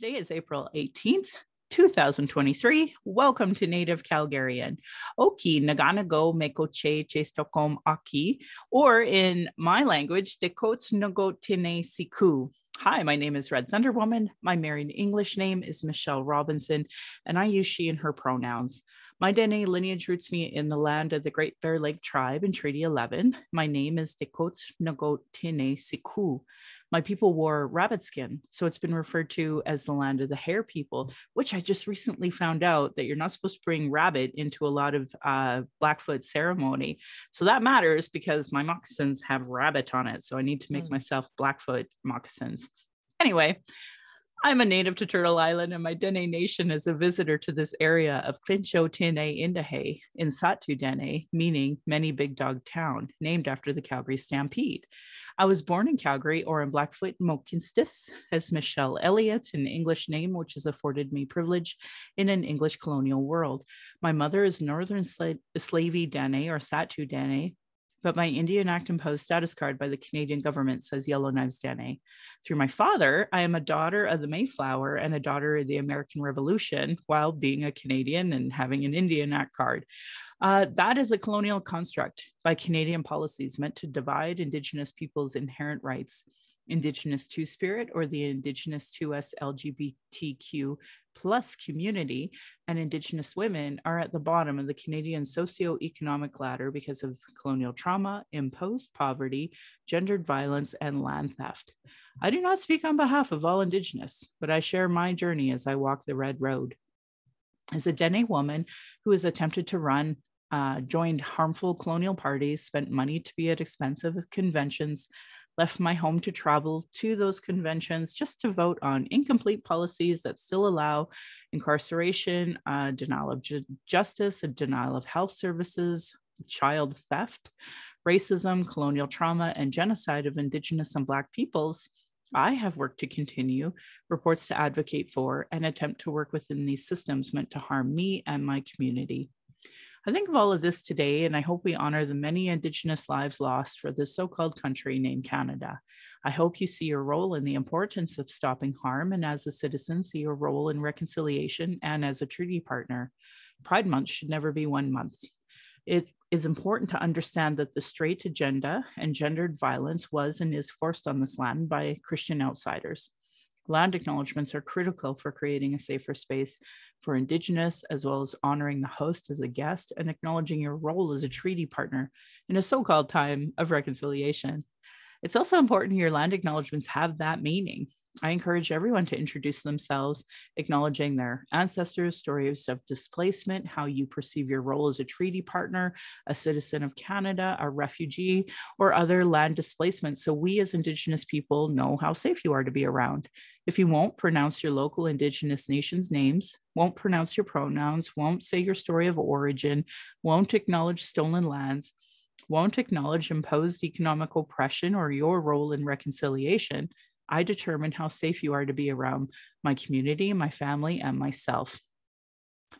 Today is April 18th, 2023. Welcome to Native Calgarian. Oki Naganago Mekoche Chestokom Aki, or in my language, Dekots Nogotine Siku. Hi, my name is Red Thunder Woman. My married English name is Michelle Robinson, and I use she and her pronouns. My Dene lineage roots me in the land of the Great Bear Lake tribe in Treaty 11. My name is Dekot Nagotine Siku. My people wore rabbit skin, so it's been referred to as the land of the hair people, which I just recently found out that you're not supposed to bring rabbit into a lot of uh, Blackfoot ceremony. So that matters because my moccasins have rabbit on it. So I need to make mm. myself Blackfoot moccasins. Anyway, I'm a native to Turtle Island, and my Dene Nation is a visitor to this area of Clincho Tine Indahe in Sahtu Dene, meaning many big dog town, named after the Calgary Stampede. I was born in Calgary or in Blackfoot Mohkinstsis as Michelle Elliott, an English name which has afforded me privilege in an English colonial world. My mother is Northern Sla- Slavey Dene or Sahtu Dene, but my Indian Act imposed status card by the Canadian government says Yellowknives Dene. Through my father, I am a daughter of the Mayflower and a daughter of the American Revolution while being a Canadian and having an Indian Act card. Uh, that is a colonial construct by Canadian policies meant to divide Indigenous peoples' inherent rights Indigenous Two Spirit or the Indigenous to us LGBTQ plus community and Indigenous women are at the bottom of the Canadian socio-economic ladder because of colonial trauma, imposed poverty, gendered violence, and land theft. I do not speak on behalf of all Indigenous, but I share my journey as I walk the red road. As a Dene woman who has attempted to run uh, joined harmful colonial parties, spent money to be at expensive conventions, left my home to travel to those conventions just to vote on incomplete policies that still allow incarceration, uh, denial of ju- justice, a denial of health services, child theft, racism, colonial trauma, and genocide of Indigenous and Black peoples. I have worked to continue, reports to advocate for, and attempt to work within these systems meant to harm me and my community. I think of all of this today, and I hope we honor the many Indigenous lives lost for this so called country named Canada. I hope you see your role in the importance of stopping harm, and as a citizen, see your role in reconciliation and as a treaty partner. Pride Month should never be one month. It is important to understand that the straight agenda and gendered violence was and is forced on this land by Christian outsiders. Land acknowledgements are critical for creating a safer space for Indigenous, as well as honoring the host as a guest and acknowledging your role as a treaty partner in a so called time of reconciliation. It's also important your land acknowledgements have that meaning. I encourage everyone to introduce themselves, acknowledging their ancestors, stories of displacement, how you perceive your role as a treaty partner, a citizen of Canada, a refugee, or other land displacement, so we as Indigenous people know how safe you are to be around. If you won't pronounce your local Indigenous nations' names, won't pronounce your pronouns, won't say your story of origin, won't acknowledge stolen lands, won't acknowledge imposed economic oppression or your role in reconciliation, I determine how safe you are to be around my community, my family, and myself.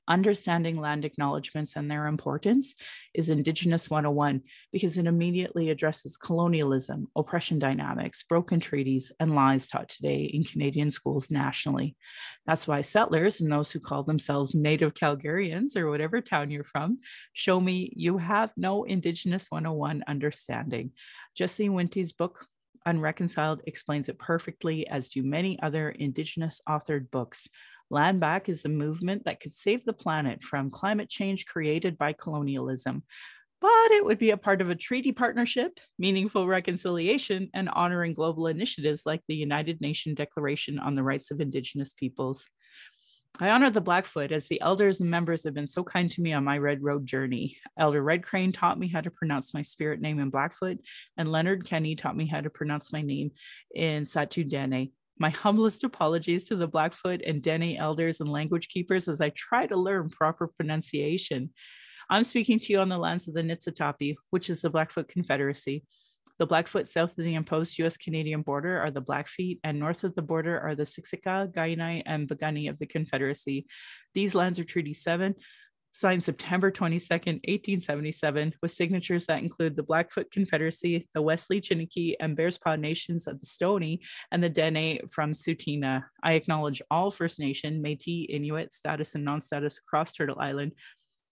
Understanding land acknowledgements and their importance is Indigenous 101 because it immediately addresses colonialism, oppression dynamics, broken treaties, and lies taught today in Canadian schools nationally. That's why settlers and those who call themselves Native Calgarians or whatever town you're from show me you have no Indigenous 101 understanding. Jesse Wente's book, Unreconciled, explains it perfectly, as do many other Indigenous authored books. Land Back is a movement that could save the planet from climate change created by colonialism, but it would be a part of a treaty partnership, meaningful reconciliation, and honoring global initiatives like the United Nations Declaration on the Rights of Indigenous Peoples. I honor the Blackfoot as the elders and members have been so kind to me on my Red Road journey. Elder Red Crane taught me how to pronounce my spirit name in Blackfoot, and Leonard Kenny taught me how to pronounce my name in Sahtu Dene. My humblest apologies to the Blackfoot and Dene elders and language keepers as I try to learn proper pronunciation. I'm speaking to you on the lands of the Nitsitapi, which is the Blackfoot Confederacy. The Blackfoot south of the imposed US Canadian border are the Blackfeet, and north of the border are the Siksika, Kainai, and Piikani of the Confederacy. These lands are Treaty 7 signed September 22nd, 1877, with signatures that include the Blackfoot Confederacy, the Wesley Chiniki and Bearspaw Nations of the Stoney, and the Dene from Tsuut'ina. I acknowledge all First Nation, Métis, Inuit, status and non-status across Turtle Island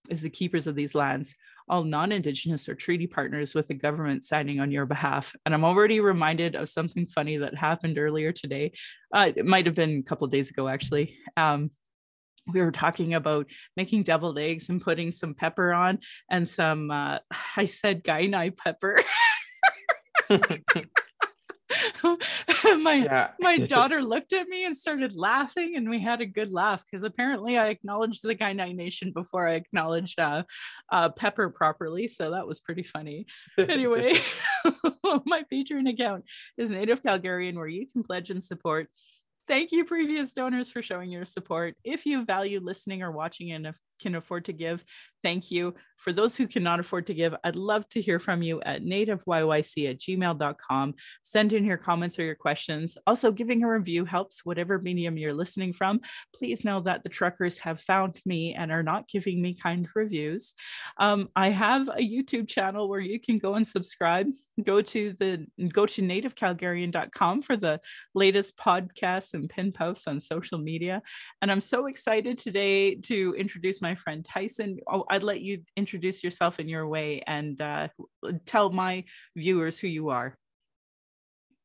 as the keepers of these lands, all non-indigenous or treaty partners with the government signing on your behalf. And I'm already reminded of something funny that happened earlier today. Uh, it might have been a couple days ago, actually. Um, we were talking about making deviled eggs and putting some pepper on and some uh, i said Kainai pepper my yeah. my daughter looked at me and started laughing and we had a good laugh because apparently i acknowledged the Kainai nation before i acknowledged uh, uh, pepper properly so that was pretty funny anyway my patreon account is native calgarian where you can pledge and support Thank you, previous donors, for showing your support. If you value listening or watching and can afford to give, thank you. For those who cannot afford to give, I'd love to hear from you at nativeyyc at gmail.com. Send in your comments or your questions. Also, giving a review helps whatever medium you're listening from. Please know that the truckers have found me and are not giving me kind reviews. Um, I have a YouTube channel where you can go and subscribe. Go to the go to nativecalgarian.com for the latest podcasts and pin posts on social media. And I'm so excited today to introduce my friend Tyson. Oh, I'd let you introduce yourself in your way and uh, tell my viewers who you are.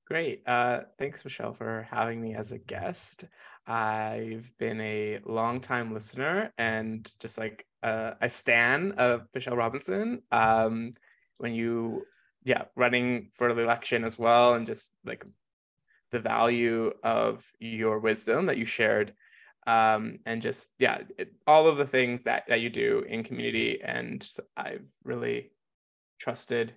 Great. Uh, thanks, Michelle, for having me as a guest. I've been a long-time listener and just like uh, a stan of Michelle Robinson. Um, when you, yeah, running for the election as well, and just like the value of your wisdom that you shared um, and just yeah it, all of the things that that you do in community and i've really trusted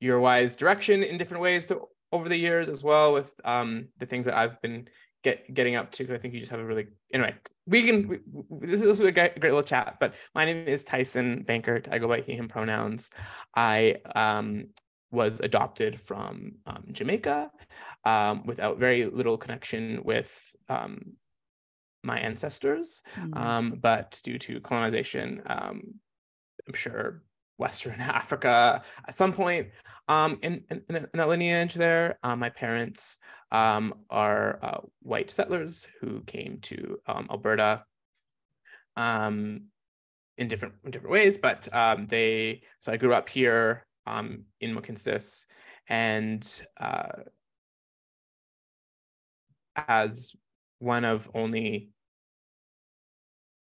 your wise direction in different ways to, over the years as well with um, the things that i've been get getting up to i think you just have a really anyway we can we, this is a great, great little chat but my name is tyson bankert i go by he him pronouns. I um, was adopted from um, jamaica um, without very little connection with um, my ancestors, mm-hmm. um, but due to colonization, um, I'm sure Western Africa at some point um, in, in, in that lineage there. Uh, my parents um, are uh, white settlers who came to um, Alberta um, in different in different ways, but they so I grew up here in Mohkinstsis and uh, as one of only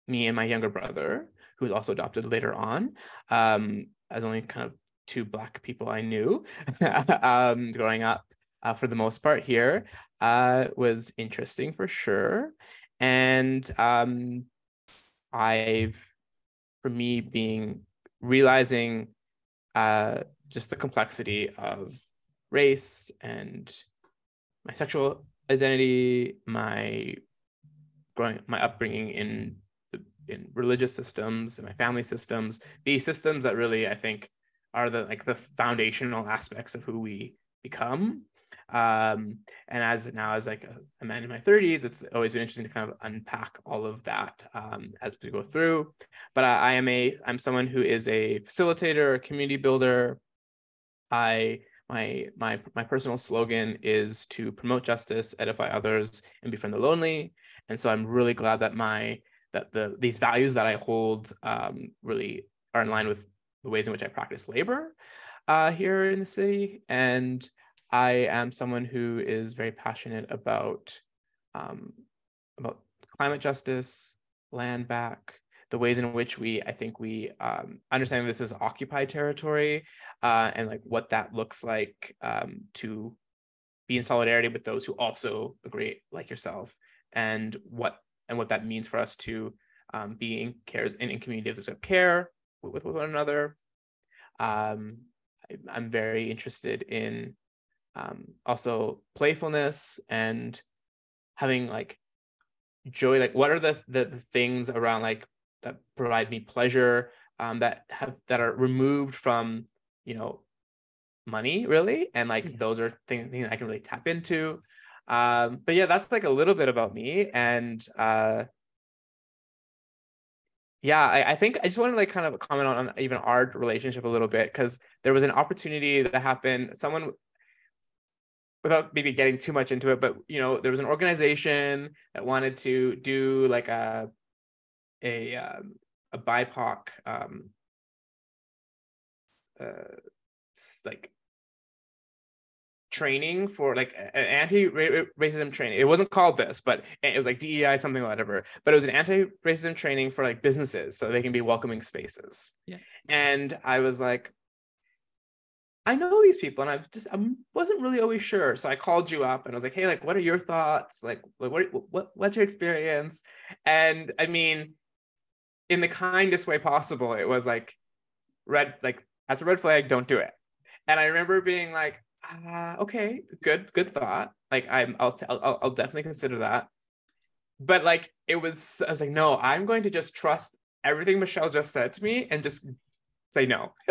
me and my younger brother, who was also adopted later on, um, as only kind of two black people I knew um, growing up. Uh, for the most part, here uh, was interesting for sure, and um, I've, for me, being realizing uh, just the complexity of race and my sexual identity, my growing, my upbringing in the, in religious systems, in my family systems, these systems that really I think are the like the foundational aspects of who we become. Um, and as now as like a, a, man in my 30s, it's always been interesting to kind of unpack all of that um, as we go through. But I, I am a I'm someone who is a facilitator, a community builder. I my my my personal slogan is to promote justice, edify others, and befriend the lonely. And so I'm really glad that my that the these values that I hold um, really are in line with the ways in which I practice labor uh, here in the city. And I am someone who is very passionate about um, about climate justice, land back, the ways in which we i think we um, understand this is occupied territory uh, and like what that looks like um, to be in solidarity with those who also agree like yourself and what and what that means for us to um, be in cares in, in communities of care with, with one another. Um, I, am very interested in um, also playfulness and having like joy like what are the, the, the things around like that provide me pleasure um, that have that are removed from you know money really. And like yeah. those are things, things i can really tap into. Um, but yeah that's like a little bit about me. And uh, yeah I, I, think i just want to like kind of comment on, on even our relationship a little bit because there was an opportunity that happened. Someone without maybe getting too much into it but you know there was an organization that wanted to do like a a um, a bipoc um uh like training for like an anti-racism training. It wasn't called this, but it was like DEI something whatever. But it was an anti-racism training for like businesses so they can be welcoming spaces. Yeah. And I was like, I know these people, and I just I wasn't really always sure. So I called you up and I was like, hey, like, what are your thoughts? Like, like what what what's your experience? And I mean, in the kindest way possible, it was like red, like that's a red flag. Don't do it. And I remember being like, uh, okay, good, good thought. Like I'm, I'll, t- I'll, I'll definitely consider that. But like, it was, I was like, no, I'm going to just trust everything Michelle just said to me and just say no.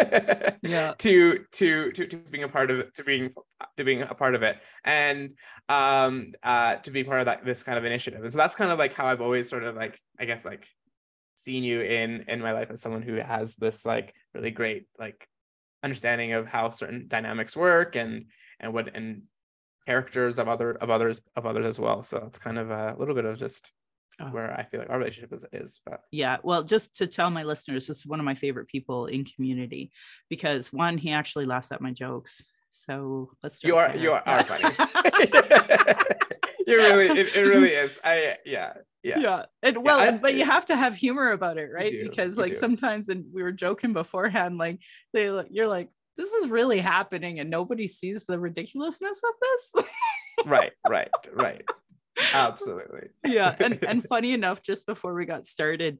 yeah. To, to, to, to being a part of it, to being, to being a part of it and, um, uh, to be part of that, this kind of initiative. And so that's kind of like how I've always sort of like, I guess like seen you in, in my life as someone who has this like really great, like understanding of how certain dynamics work and and what and characters of other of others of others as well. So it's kind of a little bit of just oh. where i feel like our relationship is, is but yeah well just to tell my listeners this is one of my favorite people in community because one he actually laughs at my jokes. So let's you are you are, are funny. You really it, it really is. I yeah yeah. Yeah. And well yeah, I, but you have to have humor about it right? Because like sometimes and we were joking beforehand like they you're like this is really happening and nobody sees the ridiculousness of this. Right right right. Absolutely. Yeah and and funny enough just before we got started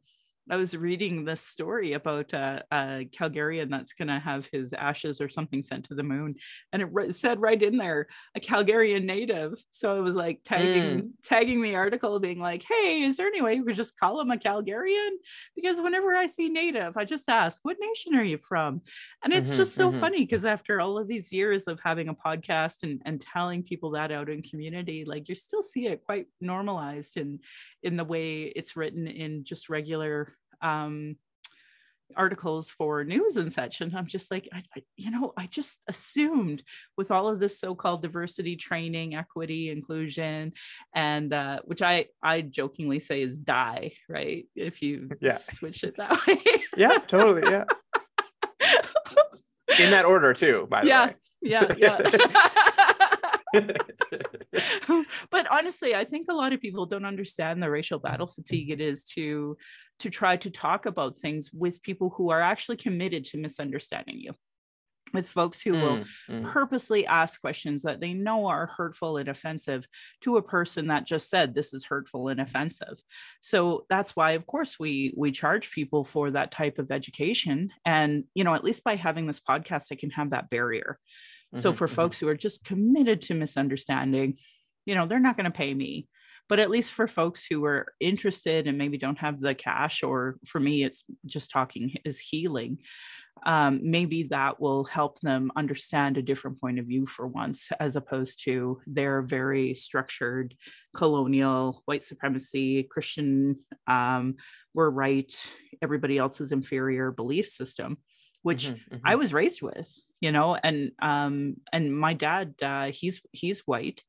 I was reading this story about uh, a Calgarian that's going to have his ashes or something sent to the moon, and it re- said right in there a Calgarian native. So I was like tagging mm. tagging the article, being like, "Hey, is there any way we could just call him a Calgarian?" Because whenever I see native, I just ask, "What nation are you from?" And it's mm-hmm, just so mm-hmm. funny because after all of these years of having a podcast and and telling people that out in community, like you still see it quite normalized in in the way it's written in just regular um, articles for news and such. And i'm just like I, I, you know i just assumed with all of this so-called diversity training equity inclusion and uh, which i i jokingly say is die right? If you yeah. switch it that way. Yeah totally yeah. In that order too by yeah, the way. yeah yeah but honestly, I think a lot of people don't understand the racial battle fatigue it is to to try to talk about things with people who are actually committed to misunderstanding you. With folks who mm, will mm. purposely ask questions that they know are hurtful and offensive to a person that just said this is hurtful and offensive. So that's why of course we we charge people for that type of education. And you know at least by having this podcast i can have that barrier so mm-hmm, for mm-hmm. folks who are just committed to misunderstanding, you know, they're not going to pay me. But at least for folks who are interested and maybe don't have the cash, or for me, it's just talking is healing. Um, maybe that will help them understand a different point of view for once, as opposed to their very structured colonial white supremacy, Christian, um, we're right, everybody else is inferior belief system, which mm-hmm, mm-hmm. I was raised with you know and um and my dad uh he's he's white.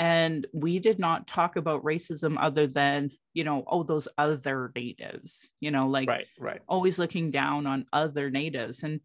And we did not talk about racism other than you know oh those other natives you know like right right. always looking down on other natives. And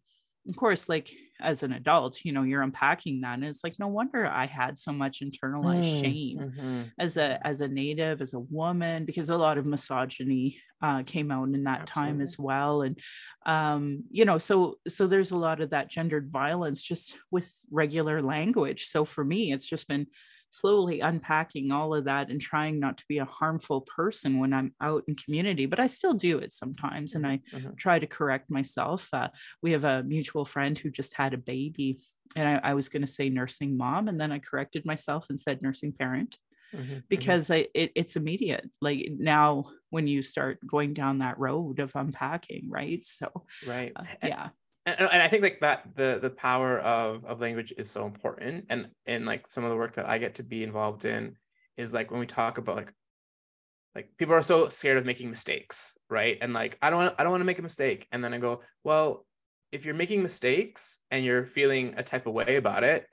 of course like as an adult you know you're unpacking that and it's like no wonder i had so much internalized mm, shame mm-hmm. as a as a native as a woman because a lot of misogyny uh, came out in that Absolutely. time as well and um you know so so there's a lot of that gendered violence just with regular language so for me it's just been slowly unpacking all of that and trying not to be a harmful person when I'm out in community, but I still do it sometimes and I mm-hmm. try to correct myself. Uh, we have a mutual friend who just had a baby and I, I was going to say nursing mom and then I corrected myself and said nursing parent. Mm-hmm, mm-hmm. because I, it, it's immediate like now when you start going down that road of unpacking right so right uh, yeah and, and I think like that the the power of of language is so important. And and like some of the work that I get to be involved in is like when we talk about like like people are so scared of making mistakes right? And like i don't want i don't want to make a mistake. And then i go well if you're making mistakes and you're feeling a type of way about it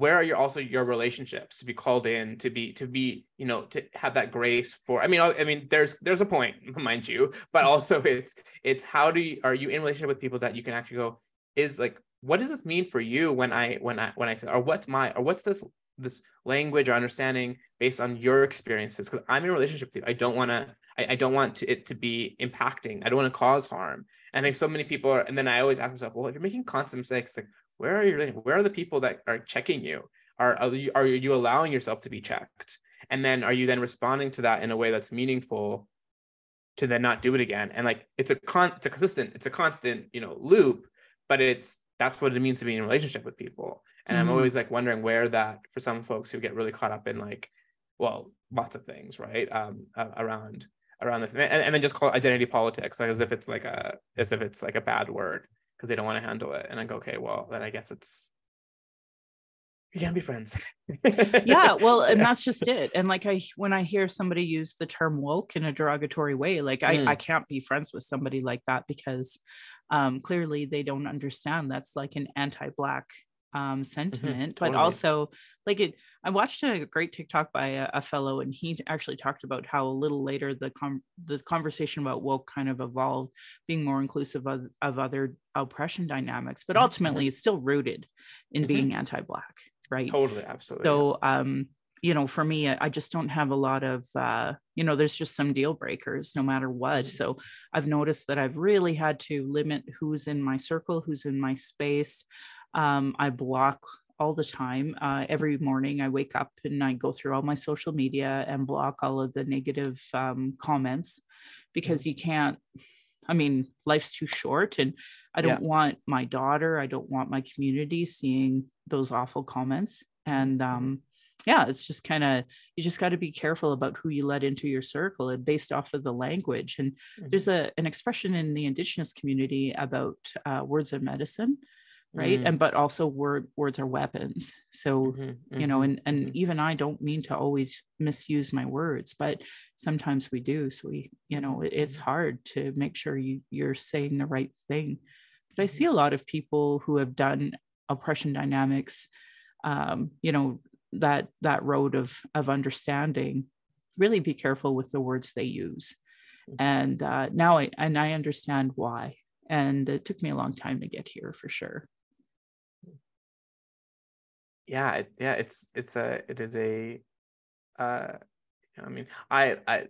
where are your also your relationships to be called in to be to be you know to have that grace for i mean i mean there's there's a point mind you but mm-hmm. also it's it's how do you are you in relationship with people that you can actually go is like what does this mean for you when i when i when i say or what's my or what's this this language or understanding based on your experiences? Because i'm in a relationship with you. I don't want to I, I, don't want to, it to be impacting. I don't want to cause harm. And i think so many people are and then i always ask myself well if you're making constant mistakes like where are you where are the people that are checking you? Are, are you, are you allowing yourself to be checked? And then are you then responding to that in a way that's meaningful to then not do it again? And like it's a con it's a consistent it's a constant you know loop but it's that's what it means to be in a relationship with people. And mm-hmm. i'm always like wondering where that for some folks who get really caught up in like well lots of things right? Um around around this and, and then just call it identity politics like as if it's like a as if it's like a bad word because they don't want to handle it and i go okay well then i guess it's we can't be friends yeah well and that's just it and like i when i hear somebody use the term woke in a derogatory way like mm. I, I can't be friends with somebody like that because um, clearly they don't understand that's like an anti-black um, mm-hmm, sentiment mm-hmm, totally. but also like it i watched a great tiktok by a, a, fellow and he actually talked about how a little later the com- the conversation about woke kind of evolved being more inclusive of, of other oppression dynamics but mm-hmm, ultimately mm-hmm. it's still rooted in mm-hmm. being anti-black right totally absolutely so um you know for me i just don't have a lot of uh you know there's just some deal breakers no matter what mm-hmm. so i've noticed that i've really had to limit who's in my circle who's in my space um, i block all the time uh, every morning i wake up and i go through all my social media and block all of the negative um, comments because you can't i mean life's too short and i don't yeah. want my daughter i don't want my community seeing those awful comments and mm-hmm. um, yeah, it's just kind of you just got to be careful about who you let into your circle and based off of the language. And mm-hmm. there's a an expression in the indigenous community about uh, words of medicine, right? Mm-hmm. And but also word words are weapons. So mm-hmm. you know, mm-hmm, and and mm-hmm. even I don't mean to always misuse my words, but sometimes we do. So we, you know, it, it's mm-hmm. hard to make sure you you're saying the right thing. But I see a lot of people who have done oppression dynamics um, you know that that road of of understanding really be careful with the words they use mm-hmm. and uh, now i and i understand why and it took me a long time to get here for sure yeah yeah it's it's a it is a uh i mean i i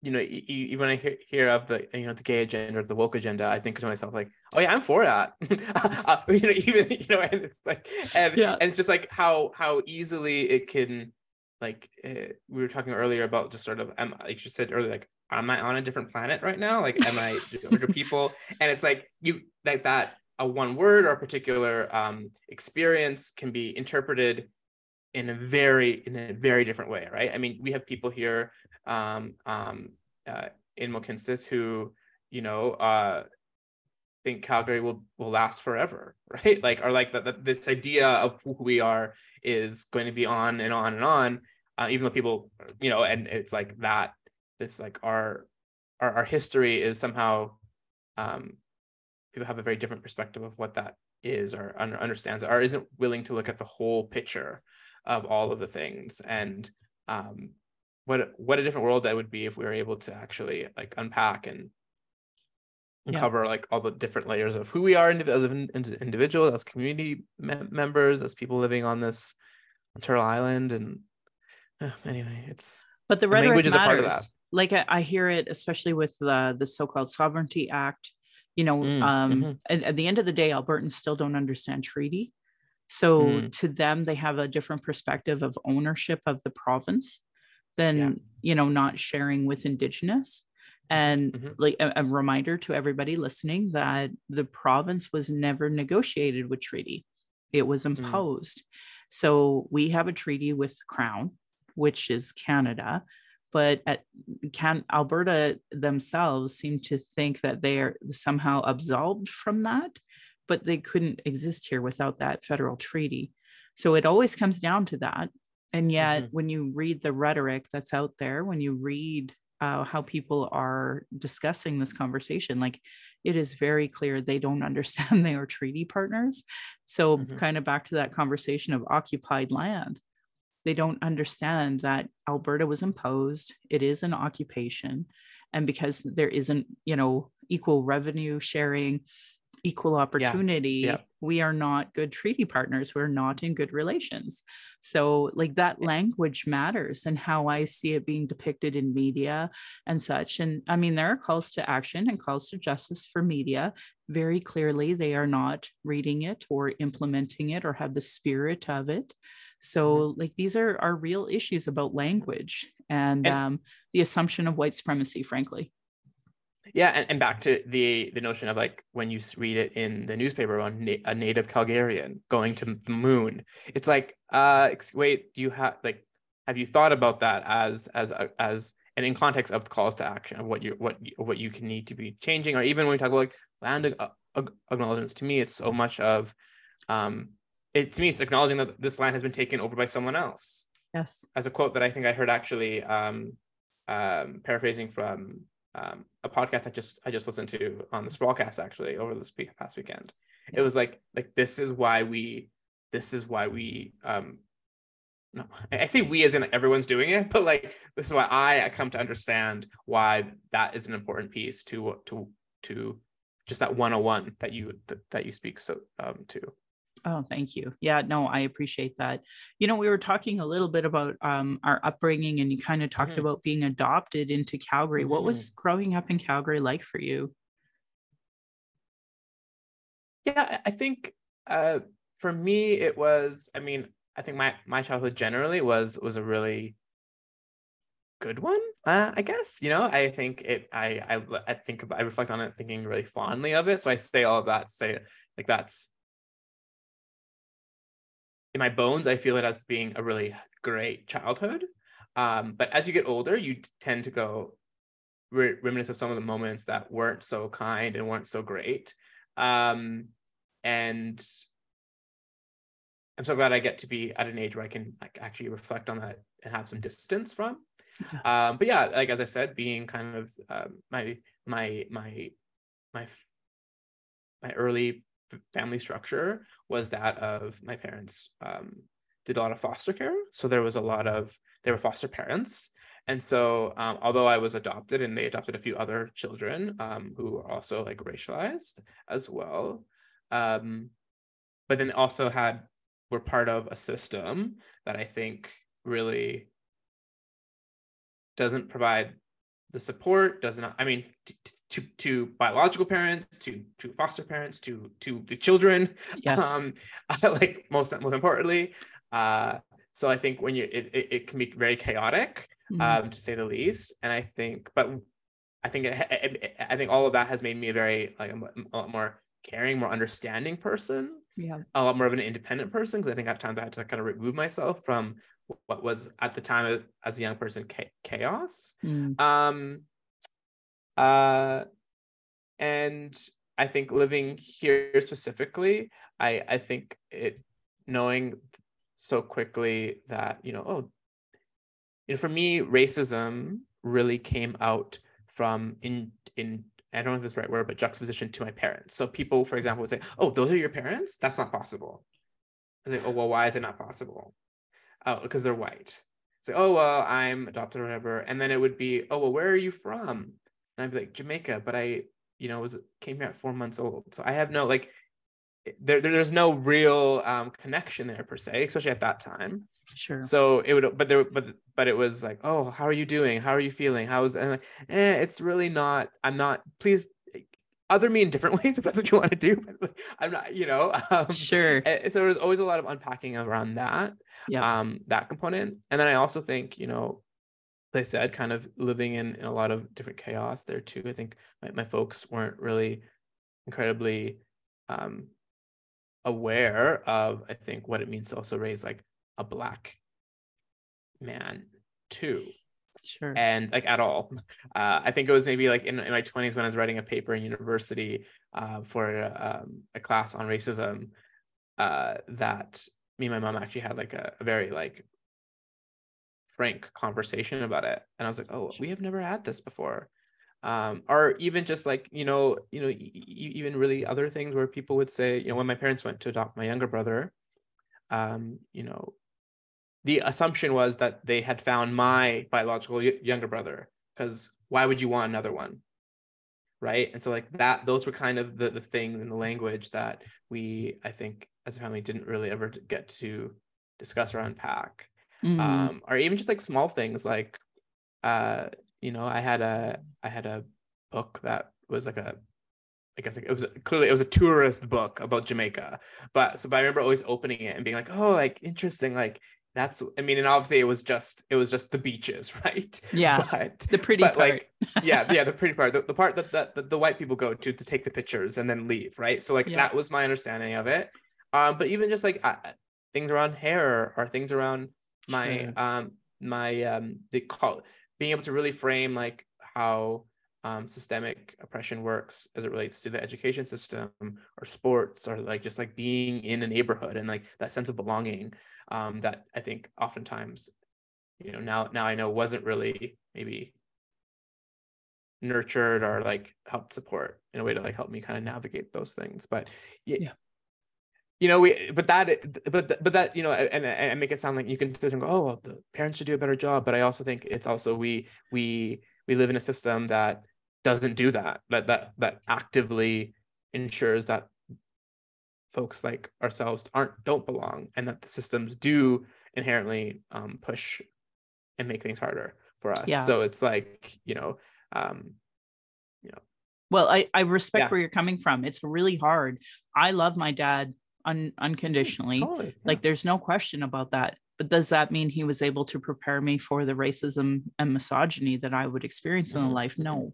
you know, you, you, when I hear, hear of the you know the gay agenda or the woke agenda, I think to myself like, oh yeah, I'm for that. uh, you know, even you know, and it's like, and yeah. and just like how how easily it can, like uh, we were talking earlier about just sort of, um, like you said earlier, like, am I on a different planet right now? Like, am I do people? And it's like you like that a one word or a particular um, experience can be interpreted in a very in a very different way, right? I mean, we have people here um, um, uh, in Mohkinstsis who, you know, uh, think Calgary will will last forever, right? Like, or like that this idea of who we are is going to be on and on and on, uh, even though people, you know, and it's like that. This like our our, our history is somehow um, people have a very different perspective of what that is or understands or isn't willing to look at the whole picture of all of the things and um, what what a different world that would be if we were able to actually like unpack and yeah. cover like all the different layers of who we are as an individual, as community members, as people living on this Turtle Island, and uh, anyway, it's but the rhetoric the matters. Is a part of that like I, I, hear it, especially with the the so-called Sovereignty Act. You know, mm, um, mm-hmm. at, at, the end of the day, Albertans still don't understand treaty. So mm. to them, they have a different perspective of ownership of the province than yeah. you know not sharing with indigenous and mm-hmm. like a, a, reminder to everybody listening that the province was never negotiated with treaty it was mm. imposed mm. so we have a treaty with crown which is canada but at can alberta themselves seem to think that they are somehow absolved from that but they couldn't exist here without that federal treaty so it always comes down to that And yet, Mhm. when you read the rhetoric that's out there, when you read uh, how people are discussing this conversation, like it is very clear they don't understand they are treaty partners. So, Mhm. kind of back to that conversation of occupied land, they don't understand that Alberta was imposed, it is an occupation. And because there isn't, you know, equal revenue sharing, equal opportunity, Yep. we are not good treaty partners. We're not in good relations. So, like that language matters and how I see it being depicted in media and such. And I mean, there are calls to action and calls to justice for media. Very clearly, they are not reading it or implementing it or have the spirit of it. So, like, these are, are real issues about language and, And- um, the assumption of white supremacy, frankly. Yeah, and, and back to the the notion of like when you read it in the newspaper on na- a native Calgarian going to the moon, it's like, uh, wait, do you have like, have you thought about that as as a, as and in context of the calls to action of what you what you, what you can need to be changing, or even when we talk about like land ag- ag- acknowledgements, to me, it's so much of, um, it to me, it's acknowledging that this land has been taken over by someone else. Yes. as a quote that I think I heard actually um, um, paraphrasing from um, a podcast I just I just listened to on the Sprawlcast actually over this week, past weekend. Yeah. It was like like this is why we this is why we um no I I say we as in everyone's doing it, but like this is why I, I come to understand why that is an important piece to to to just that 101 that you that, that you speak so um to. Oh, thank you. Yeah, no, I appreciate that. You know, we were talking a little bit about um, our upbringing, and you kind of talked Mhm. about being adopted into Calgary. What was growing up in Calgary like for you? Yeah, I I think uh, for me it was. I mean, I think my my childhood generally was was a really good one. Uh, I guess you know. I think it. I I I think about, I reflect on it, thinking really fondly of it. So I say all of that. Say like that's in my bones. I feel it as being a really great childhood. Um, but as you get older, you tend to go re- reminisce of some of the moments that weren't so kind and weren't so great. Um, and I'm so glad I get to be at an age where I can like actually reflect on that and have some distance from. Um, but yeah, like as I said, being kind of um, my my my my my early family structure was that of my parents um, did a lot of foster care, so there was a lot of they were foster parents, and so um, although I was adopted and they adopted a few other children um, who were also like racialized as well, um, but then also had were part of a system that I think really doesn't provide the support does not i mean t- t- to to biological parents to to foster parents to to the children Yes. um like most most importantly uh so i think when you it, it, it can be very chaotic Mhm. um to say the least and i think but i think it, it, i think all of that has made me a very like a lot more caring more understanding person yeah. a lot more of an independent person because I think at times I had to kind of remove myself from what was at the time as a young person chaos. Mm. Um, uh, and I think living here specifically, I I think it knowing so quickly that you know oh, you know for me racism really came out from in in I don't know if it's the right word, but juxtaposition to my parents. So people, for example, would say, "Oh, those are your parents? That's not possible." I say, "Oh, well, why is it not possible?" Oh, because they're white. Say, "Oh, well, I'm adopted or whatever," and then it would be, "Oh, well, where are you from?" And I'd be like, "Jamaica," but I, you know, was came here at four months old, so I have no like, there, there there's no real um, connection there per se, especially at that time. Sure. So it would, but there, but but it was like, oh, how are you doing? How are you feeling? How's and like, eh, it's really not. I'm not. Please, other me in different ways if that's what you want to do. But I'm not. You know. Um, Sure. eh, so there was always a lot of unpacking around that. Yeah. Um, that component, and then I also think you know, like I said, kind of living in, in a lot of different chaos there too. I think my, my folks weren't really incredibly um aware of I think what it means to also raise like a black man too Sure. and like at all. Uh, i think it was maybe like in, in my 20s when i was writing a paper in university uh, for um, a class on racism uh, that me and my mom actually had like a, a very like frank conversation about it. And i was like oh we have never had this before. Um, or even just like you know you know even really other things where people would say you know when my parents went to adopt my younger brother um, you know the assumption was that they had found my biological younger brother because why would you want another one? Right? And so like that those were kind of the, the thing in the language that we i think as a family didn't really ever get to discuss or unpack. Mm. um, or even just like small things like uh you know i had a i had a book that was like a I guess it was clearly it was a tourist book about Jamaica, but so but I remember always opening it and being like, oh, like interesting, like that's I mean, and obviously it was just it was just the beaches, right? Yeah, but, the pretty but part. like yeah, yeah, the pretty part, the, the part that, that, that the white people go to to take the pictures and then leave, right? So like yeah. that was my understanding of it. Um, but even just like uh, things around hair or things around my sure. um my um the call being able to really frame like how um, systemic oppression works as it relates to the education system or sports or like just like being in a neighborhood and like that sense of belonging um, that I think oftentimes, you know, now now I know wasn't really maybe nurtured or like helped support in a way to like help me kind of navigate those things. But yeah, you know we but that but but that you know and and make it sound like you can sit and go oh well, the parents should do a better job but i also think it's also we we we live in a system that doesn't do that that that that actively ensures that folks like ourselves aren't don't belong and that the systems do inherently um, push and make things harder for us yeah. so it's like you know um you know well i i respect yeah. where you're coming from it's really hard i love my dad un- unconditionally totally, yeah. like there's no question about that but does that mean he was able to prepare me for the racism and misogyny that i would experience mm-hmm. in life no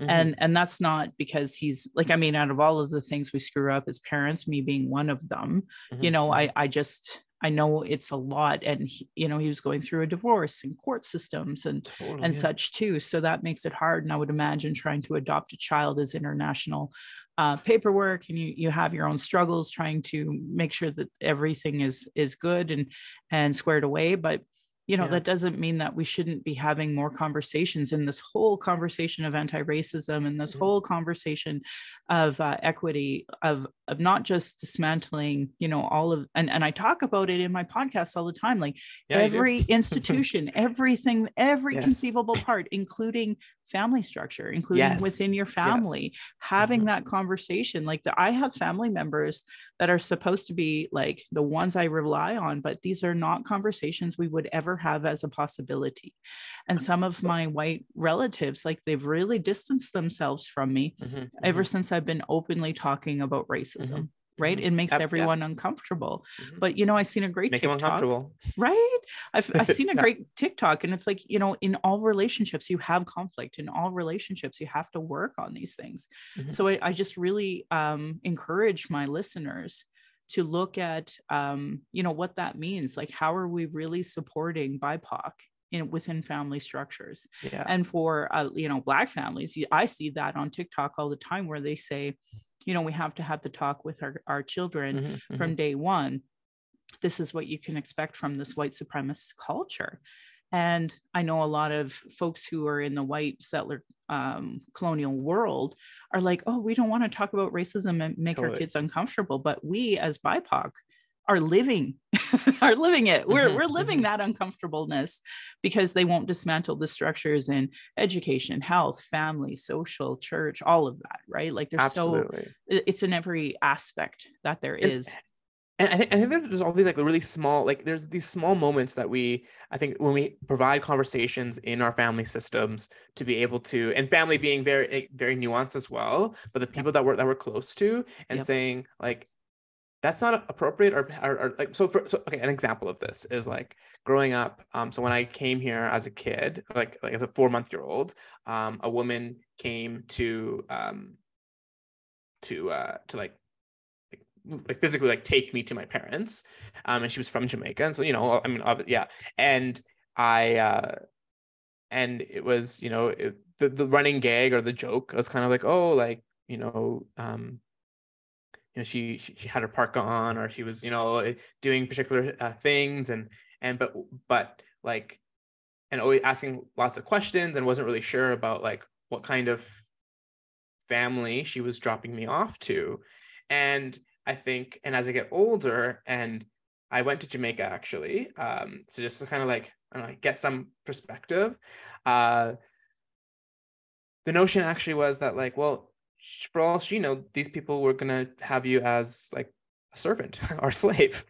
Mm-hmm. And and that's not because he's like I mean out of all of the things we screw up as parents me being one of them mm-hmm. you know mm-hmm. I I just I know it's a lot and he, you know he was going through a divorce and court systems and totally, and yeah. such too so that makes it hard and I would imagine trying to adopt a child is international uh, paperwork and you you have your own struggles trying to make sure that everything is is good and and squared away but you know yeah. that doesn't mean that we shouldn't be having more conversations in this whole conversation of anti-racism and this mm-hmm. whole conversation of uh, equity of of not just dismantling you know all of and, and i talk about it in my podcast all the time like yeah, every institution everything every yes. conceivable part including family structure including yes. within your family yes. having mm-hmm. that conversation like the, i have family members that are supposed to be like the ones i rely on but these are not conversations we would ever have as a possibility and some of my white relatives like they've really distanced themselves from me mm-hmm. ever mm-hmm. since i've been openly talking about racism mm-hmm right? Mm-hmm. it makes yep, everyone yep. uncomfortable. Mm-hmm. but you know i've seen a great Make tiktok right? I've, I've seen a great tiktok and it's like you know in all relationships you have conflict. In all relationships you have to work on these things. Mm-hmm. so I, I, just really um, encourage my listeners to look at um, you know what that means. Like how are we really supporting bipoc in within family structures yeah. and for uh, you know black families i see that on tiktok all the time where they say you know we have to have the talk with our, our children mm-hmm, from mm-hmm. day one this is what you can expect from this white supremacist culture and i know a lot of folks who are in the white settler um, colonial world are like oh we don't want to talk about racism and make totally. our kids uncomfortable but we as bipoc are living are living it we're, mm-hmm, we're living mm-hmm. that uncomfortableness because they won't dismantle the structures in education health family social church all of that right like there's Absolutely. so it's in every aspect that there and, is. and I think, I think there's all these like really small like there's these small moments that we i think when we provide conversations in our family systems to be able to and family being very very nuanced as well but the people that we're that we're close to and yep. saying like that's not appropriate or, or, or, like so for so okay an example of this is like growing up um so when i came here as a kid like, like as a four month year old um a woman came to um to uh to like like physically like take me to my parents um and she was from jamaica and so you know i mean yeah and i uh and it was you know it, the, the running gag or the joke was kind of like oh like you know um you know she she had her parka on or she was you know doing particular uh, things and and but but like and always asking lots of questions and wasn't really sure about like what kind of family she was dropping me off to. And i think and as i get older and i went to jamaica actually um so just to kind of like I don't know, get some perspective uh the notion actually was that like well for all she know these people were gonna have you as like a servant or a slave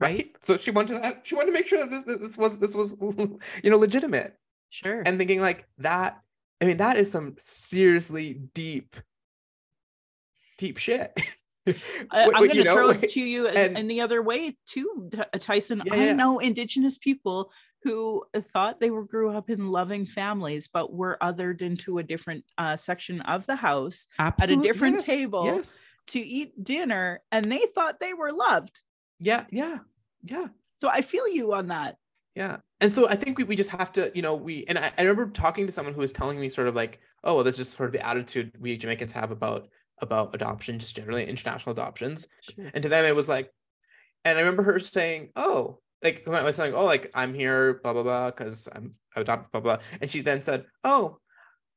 right so she wanted to uh, she wanted to make sure that this, this was this was you know legitimate Sure. and thinking like that i mean that is some seriously deep deep shit I, what, going to throw it to you in, and- in the other way too, Tyson. Yeah, I yeah. know Indigenous people who thought they were grew up in loving families, but were othered into a different uh, section of the house Absolute- at a different yes, table. yes to eat dinner, and they thought they were loved. yeah yeah yeah So I feel you on that. Yeah. And so I think we, we just have to, you know, we, and I, I remember talking to someone who was telling me sort of like, oh, well, that's just sort of the attitude we Jamaicans have about, about adoption, just generally international adoptions. And to them, it was like, and I remember her saying, oh, like when I was saying, oh, like I'm here, blah, blah, blah, because I'm adopted, blah, blah. And she then said, oh,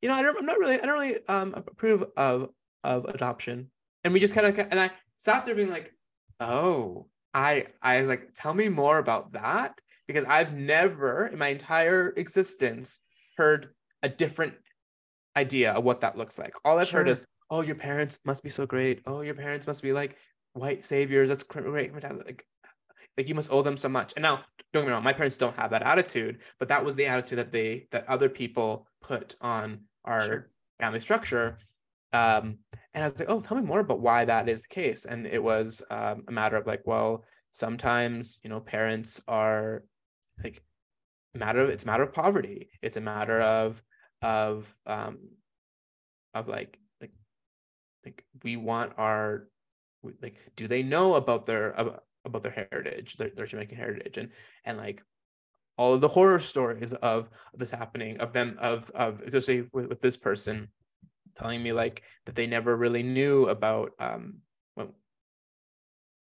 you know, I don't, I'm not really, I don't really um approve of, of adoption. And we just kind of, and I sat there being like, oh, I, I was like, tell me more about that because I've never in my entire existence heard a different idea of what that looks like. All I've heard Sure. is, oh, your parents must be so great. Oh, your parents must be like white saviors. That's great. Like, like you must owe them so much. And now, don't get me wrong, my parents don't have that attitude, but that was the attitude that they that other people put on our Sure. family structure. Um, and I was like, oh, tell me more about why that is the case. And it was um, a matter of like, well, sometimes you know parents are like matter of it's a matter of poverty. It's a matter of of um of like like like we want our like do they know about their about, their heritage their, their jamaican heritage and and like all of the horror stories of this happening of them of of especially with, with this person telling me like that they never really knew about um well,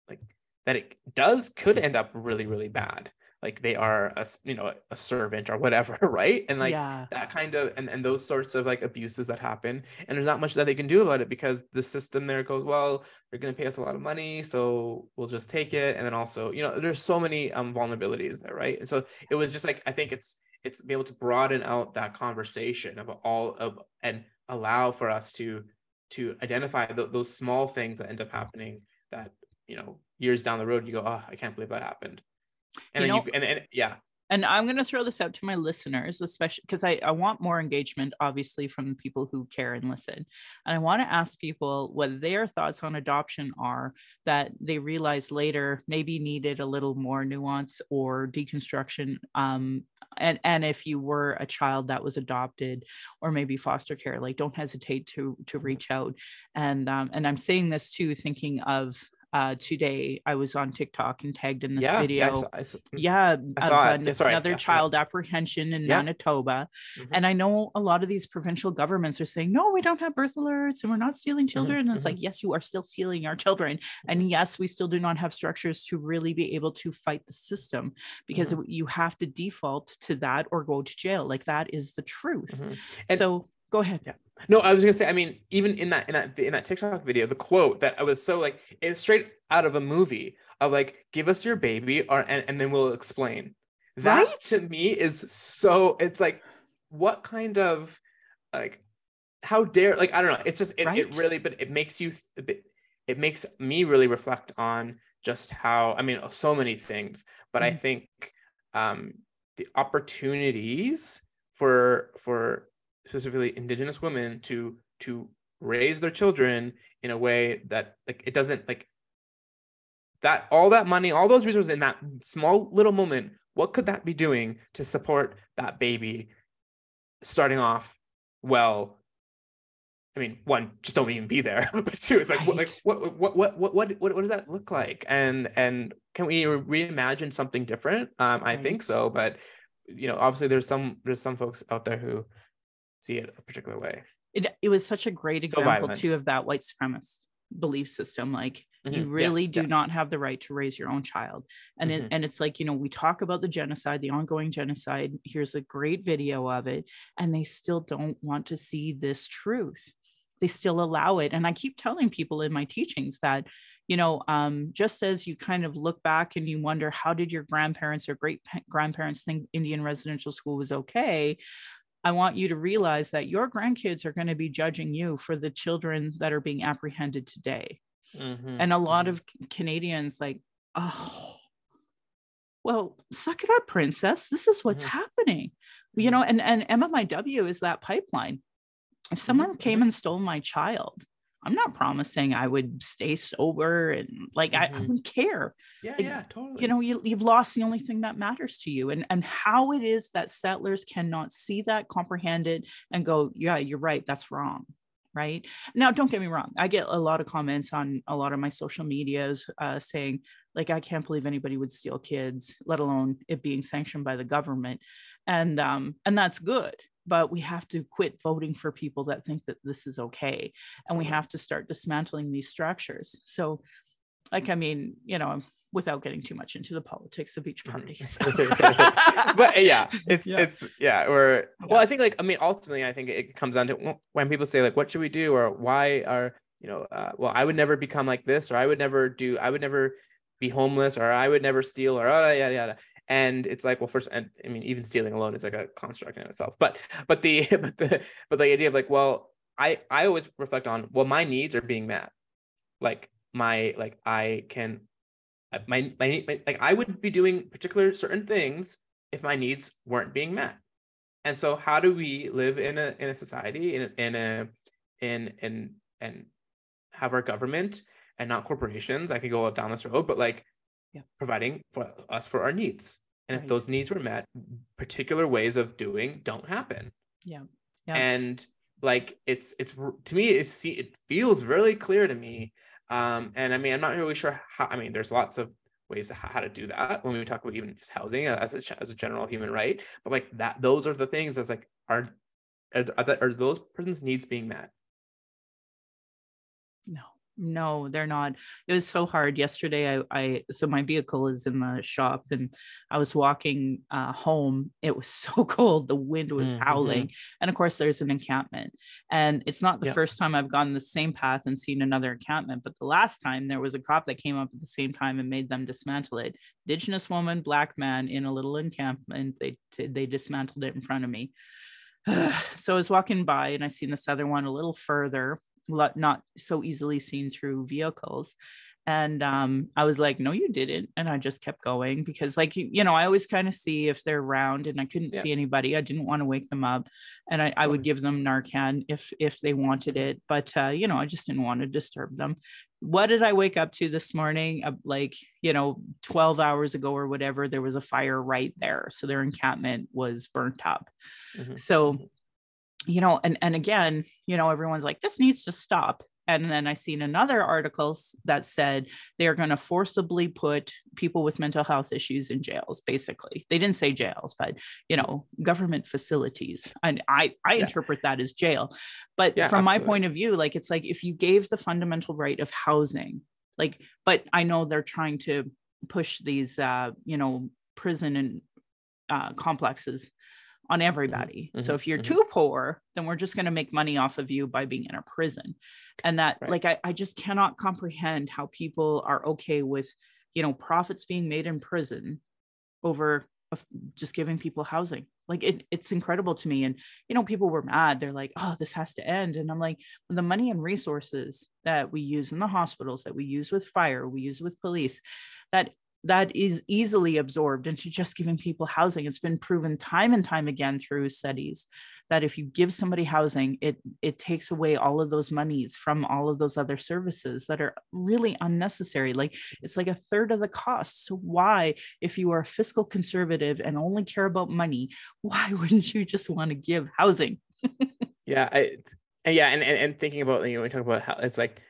like that it does could end up really really bad like they are a you know a servant or whatever right? And like yeah. that kind of and, and those sorts of like abuses that happen and there's not much that they can do about it because the system there goes well they're going to pay us a lot of money so we'll just take it. And then also you know there's so many um vulnerabilities there right? And so it was just like i think it's it's be able to broaden out that conversation of all of and allow for us to to identify th- those small things that end up happening that you know years down the road you go oh i can't believe that happened and You then know- you and, and yeah and I'm going to throw this out to my listeners, especially because I, I want more engagement, obviously, from people who care and listen. And I want to ask people what their thoughts on adoption are that they realize later maybe needed a little more nuance or deconstruction. Um, and and if you were a child that was adopted or maybe foster care, like don't hesitate to to reach out. And um, and I'm saying this too, thinking of uh, today I was on TikTok and tagged in this yeah video yeah, I saw- I saw- yeah, I saw an- another Yeah, yeah. child apprehension in Yeah. Manitoba. Mhm. And I know a lot of these provincial governments are saying, no, we don't have birth alerts and we're not stealing Mm-hmm, children. And it's like, yes, you are still stealing our children. And yes, we still do not have structures to really be able to fight the system because Mm-hmm. you have to default to that or go to jail. Like that is the truth. So go ahead. Yeah. No, I was gonna say. I mean, even in that in that in that TikTok video, the quote that I was so like it's straight out of a movie of like, "Give us your baby, or and, and then we'll explain." That Right? to me is so. It's like, what kind of like, how dare like I don't know. It's just it, it really, but it makes you. It, it makes me really reflect on just how I mean, so many things, but I Mhm. think um the opportunities for for specifically indigenous women to to raise their children in a way that like it doesn't like that all that money all those resources in that small little moment what could that be doing to support that baby starting off well? I mean one just don't even be there. But two it's like what like Right. what what what what what what does that look like? And and can we reimagine something different? Um i think so but you know obviously there's some there's some folks out there who see it a particular way It, it was such a great example violent. too of that white supremacist belief system. Like you Mhm. really Yes, do yeah. not have the right to raise your own child and it, Mhm. and it's like you know we talk about the genocide the ongoing genocide here's a great video of it and they still don't want to see this truth they still allow it and i keep telling people in my teachings that you know um, just as you kind of look back and you wonder how did your grandparents or great grandparents think indian residential school was okay I want you to realize that your grandkids are going to be judging you for the children that are being apprehended today Mhm. and a lot Mhm. of canadians like oh well suck it up princess this is what's Mhm. happening you Mhm. know and and mmIW is that pipeline if someone came and stole my child i'm not promising i would stay sober and like I, I Mhm. wouldn't care yeah, like, yeah, totally. you know you, you've lost the only thing that matters to you and and how it is that settlers cannot see that comprehend it and go yeah you're right that's wrong right now don't get me wrong i get a lot of comments on a lot of my social medias uh, saying like i can't believe anybody would steal kids let alone it being sanctioned by the government and um and that's good but we have to quit voting for people that think that this is okay and we mm-hmm. have to start dismantling these structures so like mm. i mean you know without getting too much into the politics of each party mm-hmm. so. but eh, yeah, it's Yeah. it's yeah. Or well, I think like I mean, ultimately, I think it comes down to when people say like, "What should we do?" or "Why are you know?" Uh, well, I would never become like this, or I would never do. I would never be homeless, or I would never steal, or oh, yada yada. And it's like, well, first, and I mean, even stealing alone is like a construct in itself. But but the but the but the idea of like, well, I I always reflect on well, my needs are being met. Like my like I can uh, my, my, my like I would be doing particular certain things if my needs weren't being met. And so how do we live in a in a society in in a in in and have our government and not corporations? I could go down this road, but like Yeah. providing for us for our needs. And if those needs were met, particular ways of doing don't happen. Yeah. Yeah. And like it's it's to me it's it feels really clear to me um, and I mean, I'm not really sure how. I mean, there's lots of ways how, to do that when we talk about even just housing as a as a general human right. But like that, those are the things that's like are are, are those person's needs being met? No, no, they're not. It was so hard yesterday. I, I so my vehicle is in the shop and I was walking uh, home. It was so cold. The wind was Mhm. howling. And of course, there's an encampment. And it's not the Yep. first time I've gone the same path and seen another encampment, but the last time there was a cop that came up at the same time and made them dismantle it. Indigenous woman, black man in a little encampment. They they dismantled it in front of me. so I was walking by and I seen this other one a little further not so easily seen through vehicles. And um, i was like no you didn't. And i just kept going because like you, you know i always kind of see if they're around and i couldn't Yeah. see anybody. I didn't want to wake them up. And i, I would give them narcan if if they wanted it. But uh, you know i just didn't want to disturb them. What did i wake up to this morning? Uh, like you know 12 hours ago or whatever there was a fire right there. So their encampment was burnt up. Mhm. so you know and and again you know everyone's like this needs to stop. And then i seen another articles that said they are going to forcibly put people with mental health issues in jails basically. They didn't say jails but you know government facilities. And i i Yeah. interpret that as jail. But Yeah, from my point of view like it's like if you gave the fundamental right of housing like but i know they're trying to push these uh you know prison and uh complexes on everybody. so mhm, if you're mhm. too poor, then we're just going to make money off of you by being in a prison. And that Right. like I, I just cannot comprehend how people are okay with, you know, profits being made in prison over of just giving people housing. Like it, it's incredible to me. And you know, people were mad. They're like, oh, this has to end. And I'm like, the money and resources that we use in the hospitals, that we use with fire, we use with police, that that is easily absorbed into just giving people housing. It's been proven time and time again through studies that if you give somebody housing, it it takes away all of those monies from all of those other services that are really unnecessary. Like it's like a third of the cost. So why, if you are a fiscal conservative and only care about money, why wouldn't you just want to give housing? Yeah, I, yeah, and, and and thinking about you know we talk about how it's like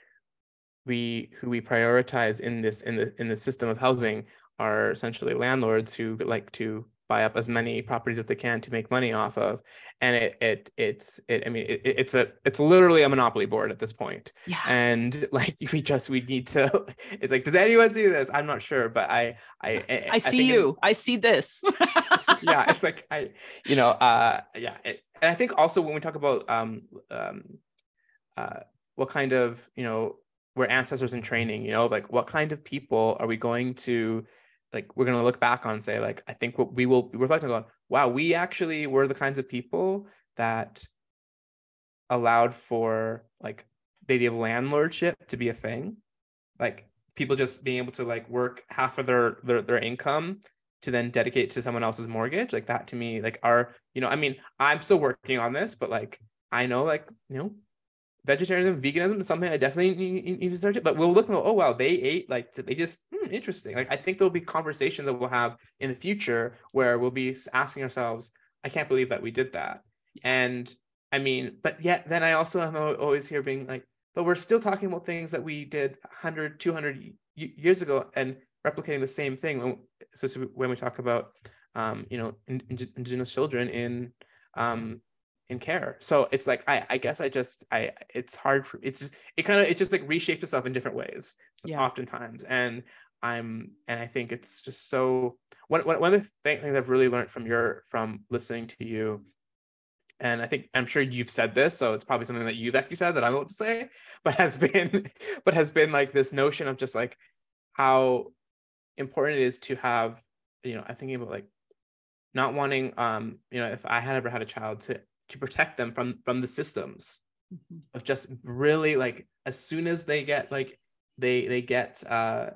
we who we prioritize in this in the in the system of housing are essentially landlords who like to buy up as many properties as they can to make money off of and it it it's it i mean it, it's a it's literally a monopoly board at this point Yeah. and like we just we need to it's like does anyone see this i'm not sure but i i i, I see it- you. I see this. yeah it's like i you know uh yeah it, and i think also when we talk about um um uh what kind of you know we're ancestors in training you know like what kind of people are we going to like we're going to look back on and say like i think what we will reflect on wow we actually were the kinds of people that allowed for like the idea of landlordship to be a thing. Like people just being able to like work half of their their, their income to then dedicate to someone else's mortgage like that to me like our you know i mean i'm still working on this but like i know like you know vegetarianism veganism is something i definitely need, need to start to but we'll look and go oh wow they ate like they just hmm, interesting. Like i think there'll be conversations that we'll have in the future where we'll be asking ourselves i can't believe that we did that. And i mean but yet then i also am always here being like but we're still talking about things that we did 100 200 years ago and replicating the same thing when, especially when we talk about um, you know in, in- indigenous children in um, in care so it's like i i guess i just i it's hard for it's just it kind of it just like reshaped itself in different ways Yeah. oftentimes and i'm and i think it's just so one, one, one of the th- things i've really learned from your from listening to you and I think I'm sure you've said this, so it's probably something that you've actually said that I'm about to say, but has been, but has been like this notion of just like how important it is to have, you know, I'm thinking about like not wanting, um, you know, if I had ever had a child to to protect them from from the systems Mhm. of just really like as soon as they get like they they get uh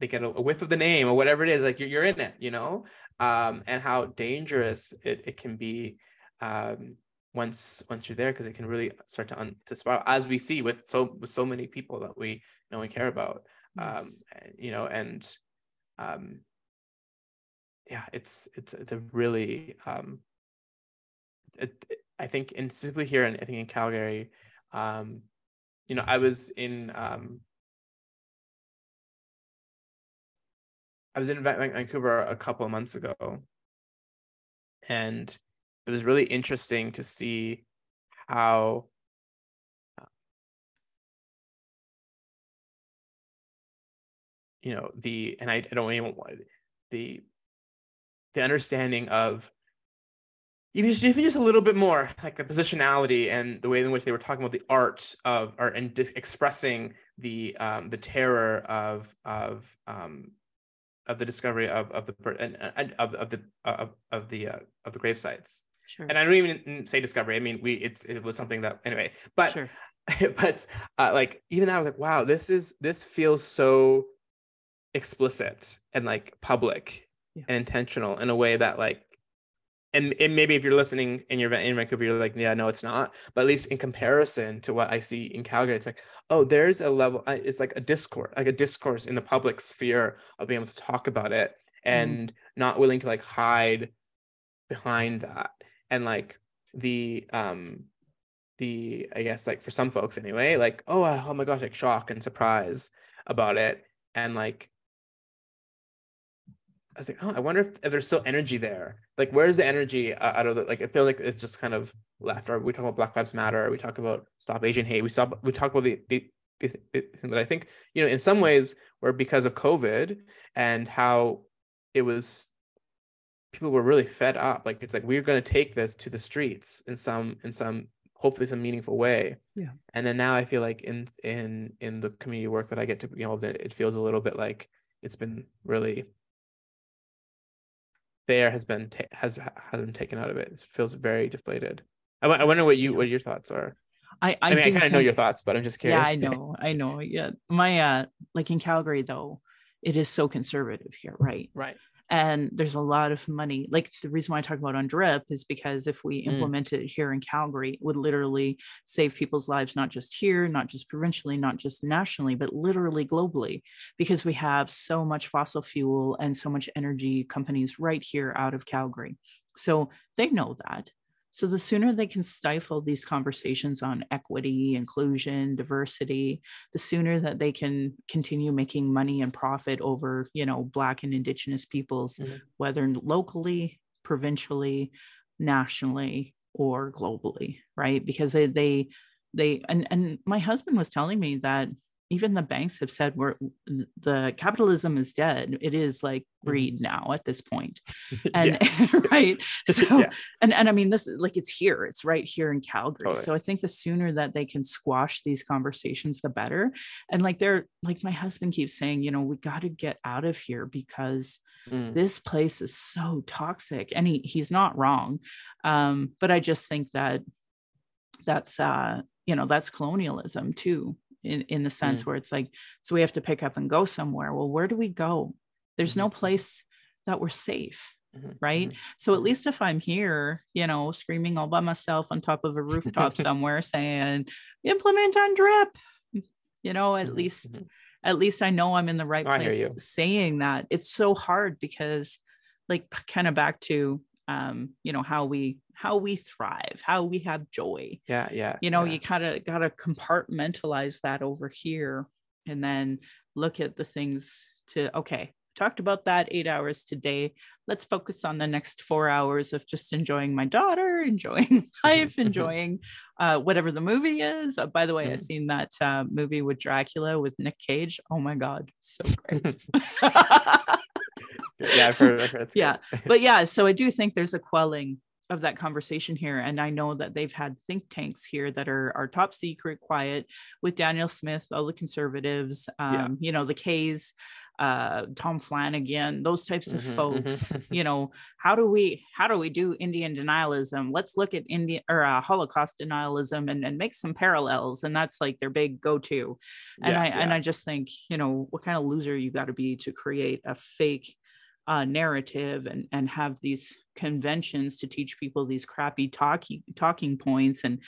they get a, a whiff of the name or whatever it is like you're, you're in it you know um and how dangerous it, it can be um once once you're there because it can really start to un, to spiral as we see with so with so many people that we know and care about um Yes. and, you know and um yeah it's it's it's a really um it, i think in specifically here and i think in calgary um you know i was in um i was in vancouver a couple of months ago. And it was really interesting to see how you know the and i, I don't even want the the understanding of even just, even just a little bit more like the positionality and the way in which they were talking about the art of or and dis- expressing the um the terror of of um of the discovery of of the and, and of of the of of the uh, of the grave sites Sure. and I don't even say discovery. I mean, we it's it was something that anyway. But sure. but uh, like even that, I was like, wow, this is this feels so explicit and like public Yeah. and intentional in a way that like. And, and maybe if you're listening and you're in Vancouver, you're like, yeah, no, it's not. But at least in comparison to what I see in Calgary, it's like, oh, there's a level. uh, It's like a discourse, like a discourse in the public sphere of being able to talk about it and not willing to like hide behind that and like the um the i guess like for some folks anyway like oh oh my gosh like shock and surprise about it and like i was like oh i wonder if, if there's still energy there. Like where's the energy uh, out of the like i feel like it's just kind of left. Or we talk about black lives matter. We talk about stop asian hate. We stop we talk about the the, the, thing that i think you know in some ways were because of covid and how it was people were really fed up. Like it's like we're going to take this to the streets in some in some hopefully some meaningful way. Yeah. and then now i feel like in in in the community work that i get to be involved in it feels a little bit like it's been really there has been ta- has has been taken out of it. It feels very deflated. I, I wonder what you Yeah. what your thoughts are. I, i, I, mean i kind of know your thoughts but i'm just curious. yeah i know i know. Yeah my uh like in calgary though it is so conservative here right? Right and there's a lot of money like the reason why i talk about UNDRIP is because if we Mm. implement it here in calgary it would literally save people's lives not just here not just provincially not just nationally but literally globally because we have so much fossil fuel and so much energy companies right here out of calgary so they know that so the sooner they can stifle these conversations on equity inclusion diversity the sooner that they can continue making money and profit over you know black and indigenous peoples Mhm. whether locally provincially nationally or globally right because they they they and and my husband was telling me that even the banks have said we're the capitalism is dead. It is like mm-hmm. greed now at this point. And right so yeah. and and i mean this like it's here. It's right here in calgary. Totally. so i think the sooner that they can squash these conversations the better. And like they're like my husband keeps saying you know we got to get out of here because mm. this place is so toxic. And he he's not wrong. Um but i just think that that's uh you know that's colonialism too in, in the sense mm. where it's like so we have to pick up and go somewhere well where do we go there's mm-hmm. no place that we're safe mm-hmm. right mm-hmm. so at mm-hmm. least if i'm here you know screaming all by myself on top of a rooftop somewhere saying implement UNDRIP you know at mm-hmm. least mm-hmm. at least i know i'm in the right place saying that it's so hard because like kind of back to um you know how we how we thrive how we have joy. Yeah yeah you know yeah. you kind of got to compartmentalize that over here and then look at the things to okay talked about that eight hours today. Let's focus on the next four hours of just enjoying my daughter enjoying life enjoying uh, whatever the movie is. Uh, by the way i've seen that uh, movie with dracula with nick cage. Oh my god so great yeah, I've heard, I've heard yeah, but yeah, so I do think there's a quelling of that conversation here, and I know that they've had think tanks here that are are top secret, quiet, with Danielle Smith, all the conservatives, um, yeah. you know, the K's, uh, Tom Flanagan, those types of mm-hmm, folks. Mm-hmm. you know, how do we how do we do Indian denialism? Let's look at Indian or uh, Holocaust denialism and, and make some parallels, and that's like their big go to. And yeah, I yeah. and I just think you know what kind of loser you got to be to create a fake uh, narrative and and have these conventions to teach people these crappy talking talking points and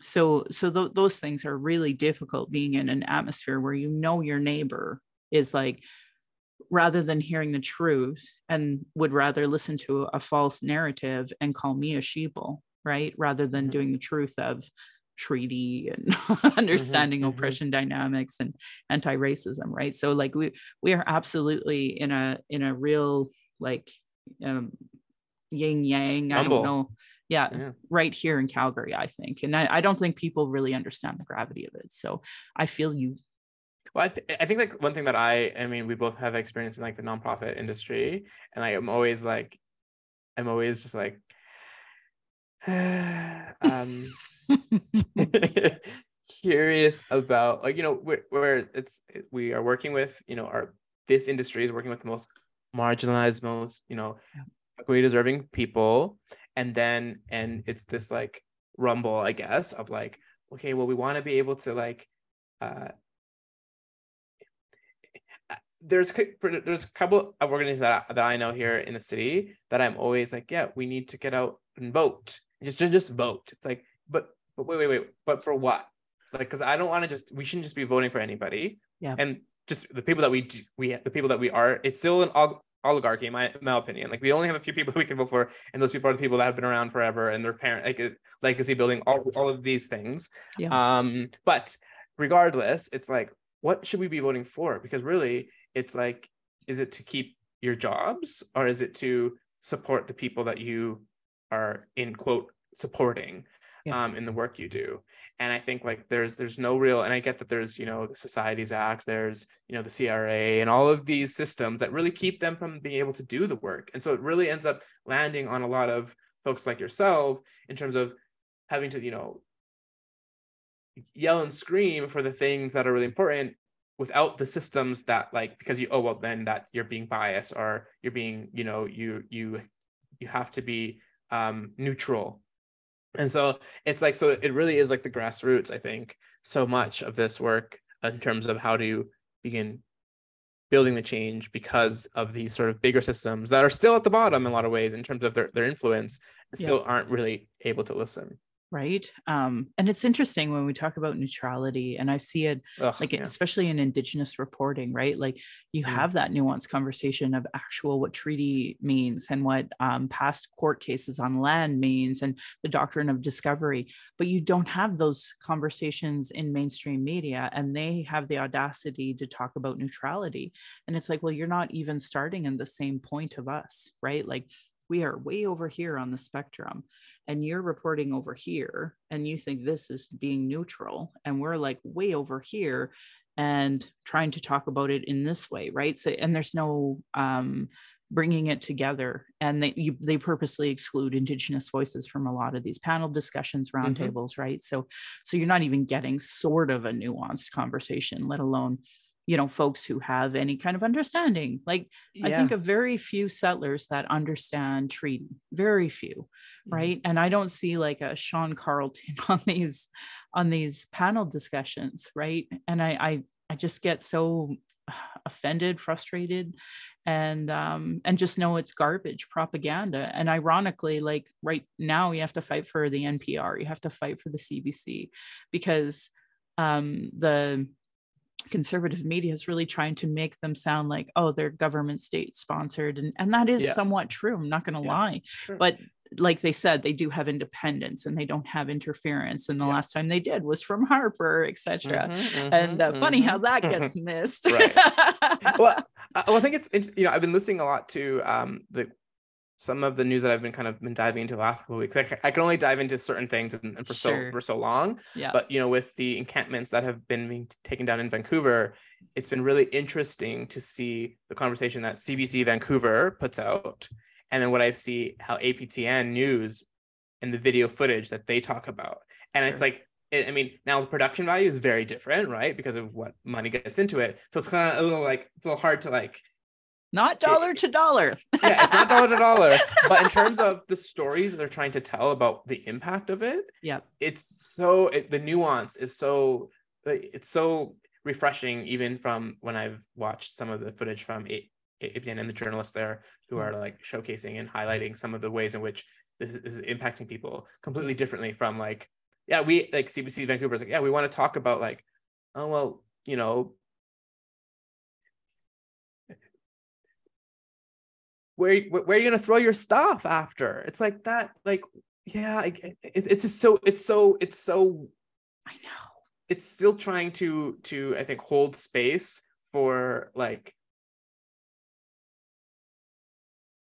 so so th- those things are really difficult being in an atmosphere where you know your neighbor is like rather than hearing the truth and would rather listen to a false narrative and call me a sheeple right rather than mm-hmm. doing the truth of treaty and understanding mm-hmm, oppression mm-hmm. dynamics and anti-racism right? So like we we are absolutely in a in a real like um yin yang i don't know yeah, yeah, right here in calgary i think. And I, I don't think people really understand the gravity of it. So i feel you. Well, I, th- I think like one thing that I, I mean, we both have experience in like the nonprofit industry, and like, I'm always like, I'm always just like, um, curious about like you know where, where it's we are working with you know our this industry is working with the most marginalized most you know equity deserving people and then and it's this like rumble i guess of like okay well we want to be able to like uh there's there's a couple of organizations that, that I know here in the city that I'm always like, yeah, we need to get out and vote. Just just vote. It's like, but but wait, wait, wait. But for what? Like, because I don't want to just. We shouldn't just be voting for anybody. Yeah. And just the people that we do, we the people that we are. It's still an oligarchy, in my, in my opinion. Like we only have a few people that we can vote for, and those people are the people that have been around forever and their parent like legacy building, all all of these things. Yeah. Um. But regardless, it's like, what should we be voting for? Because really, it's like, is it to keep your jobs or is it to support the people that you are in quote supporting? Yeah. um, in the work you do and i think like there's there's no real and i get that there's you know the societies act there's you know the cra and all of these systems that really keep them from being able to do the work and so it really ends up landing on a lot of folks like yourself in terms of having to you know yell and scream for the things that are really important without the systems that like because you oh well then that you're being biased or you're being you know you you you have to be um neutral and so it's like so it really is like the grassroots i think so much of this work in terms of how to begin building the change because of these sort of bigger systems that are still at the bottom in a lot of ways in terms of their, their influence yeah. still aren't really able to listen right um, and it's interesting when we talk about neutrality and i see it Ugh, like yeah. especially in indigenous reporting right like you mm. have that nuanced conversation of actual what treaty means and what um, past court cases on land means and the doctrine of discovery but you don't have those conversations in mainstream media and they have the audacity to talk about neutrality and it's like well you're not even starting in the same point of us right like we are way over here on the spectrum and you're reporting over here and you think this is being neutral and we're like way over here and trying to talk about it in this way right so and there's no um bringing it together and they you, they purposely exclude indigenous voices from a lot of these panel discussions roundtables mm-hmm. right so so you're not even getting sort of a nuanced conversation let alone you know folks who have any kind of understanding like yeah. i think of very few settlers that understand treaty very few mm-hmm. right and i don't see like a sean carleton on these on these panel discussions right and i i, I just get so offended frustrated and um and just know it's garbage propaganda and ironically like right now you have to fight for the npr you have to fight for the cbc because um the conservative media is really trying to make them sound like oh they're government state sponsored and and that is yeah. somewhat true i'm not going to yeah, lie sure. but like they said they do have independence and they don't have interference and the yeah. last time they did was from harper etc mm-hmm, mm-hmm, and uh, mm-hmm. funny how that gets missed right. well, I, well i think it's, it's you know i've been listening a lot to um the some of the news that I've been kind of been diving into the last couple of weeks. I, I can only dive into certain things and, and for sure. so for so long. Yeah. But you know, with the encampments that have been being taken down in Vancouver, it's been really interesting to see the conversation that CBC Vancouver puts out, and then what I see how APTN News and the video footage that they talk about, and sure. it's like. I mean, now the production value is very different, right? Because of what money gets into it. So it's kind of a little like it's a little hard to like not dollar to dollar. yeah, it's not dollar to dollar. But in terms of the stories they're trying to tell about the impact of it, yeah, it's so it, the nuance is so it's so refreshing. Even from when I've watched some of the footage from APTN and the journalists there who mm. are like showcasing and highlighting some of the ways in which this is, this is impacting people completely differently from like yeah we like CBC Vancouver is like yeah we want to talk about like oh well you know where where are you gonna throw your stuff after? It's like that. Like, yeah, it, it's just so it's so it's so. I know it's still trying to to I think hold space for like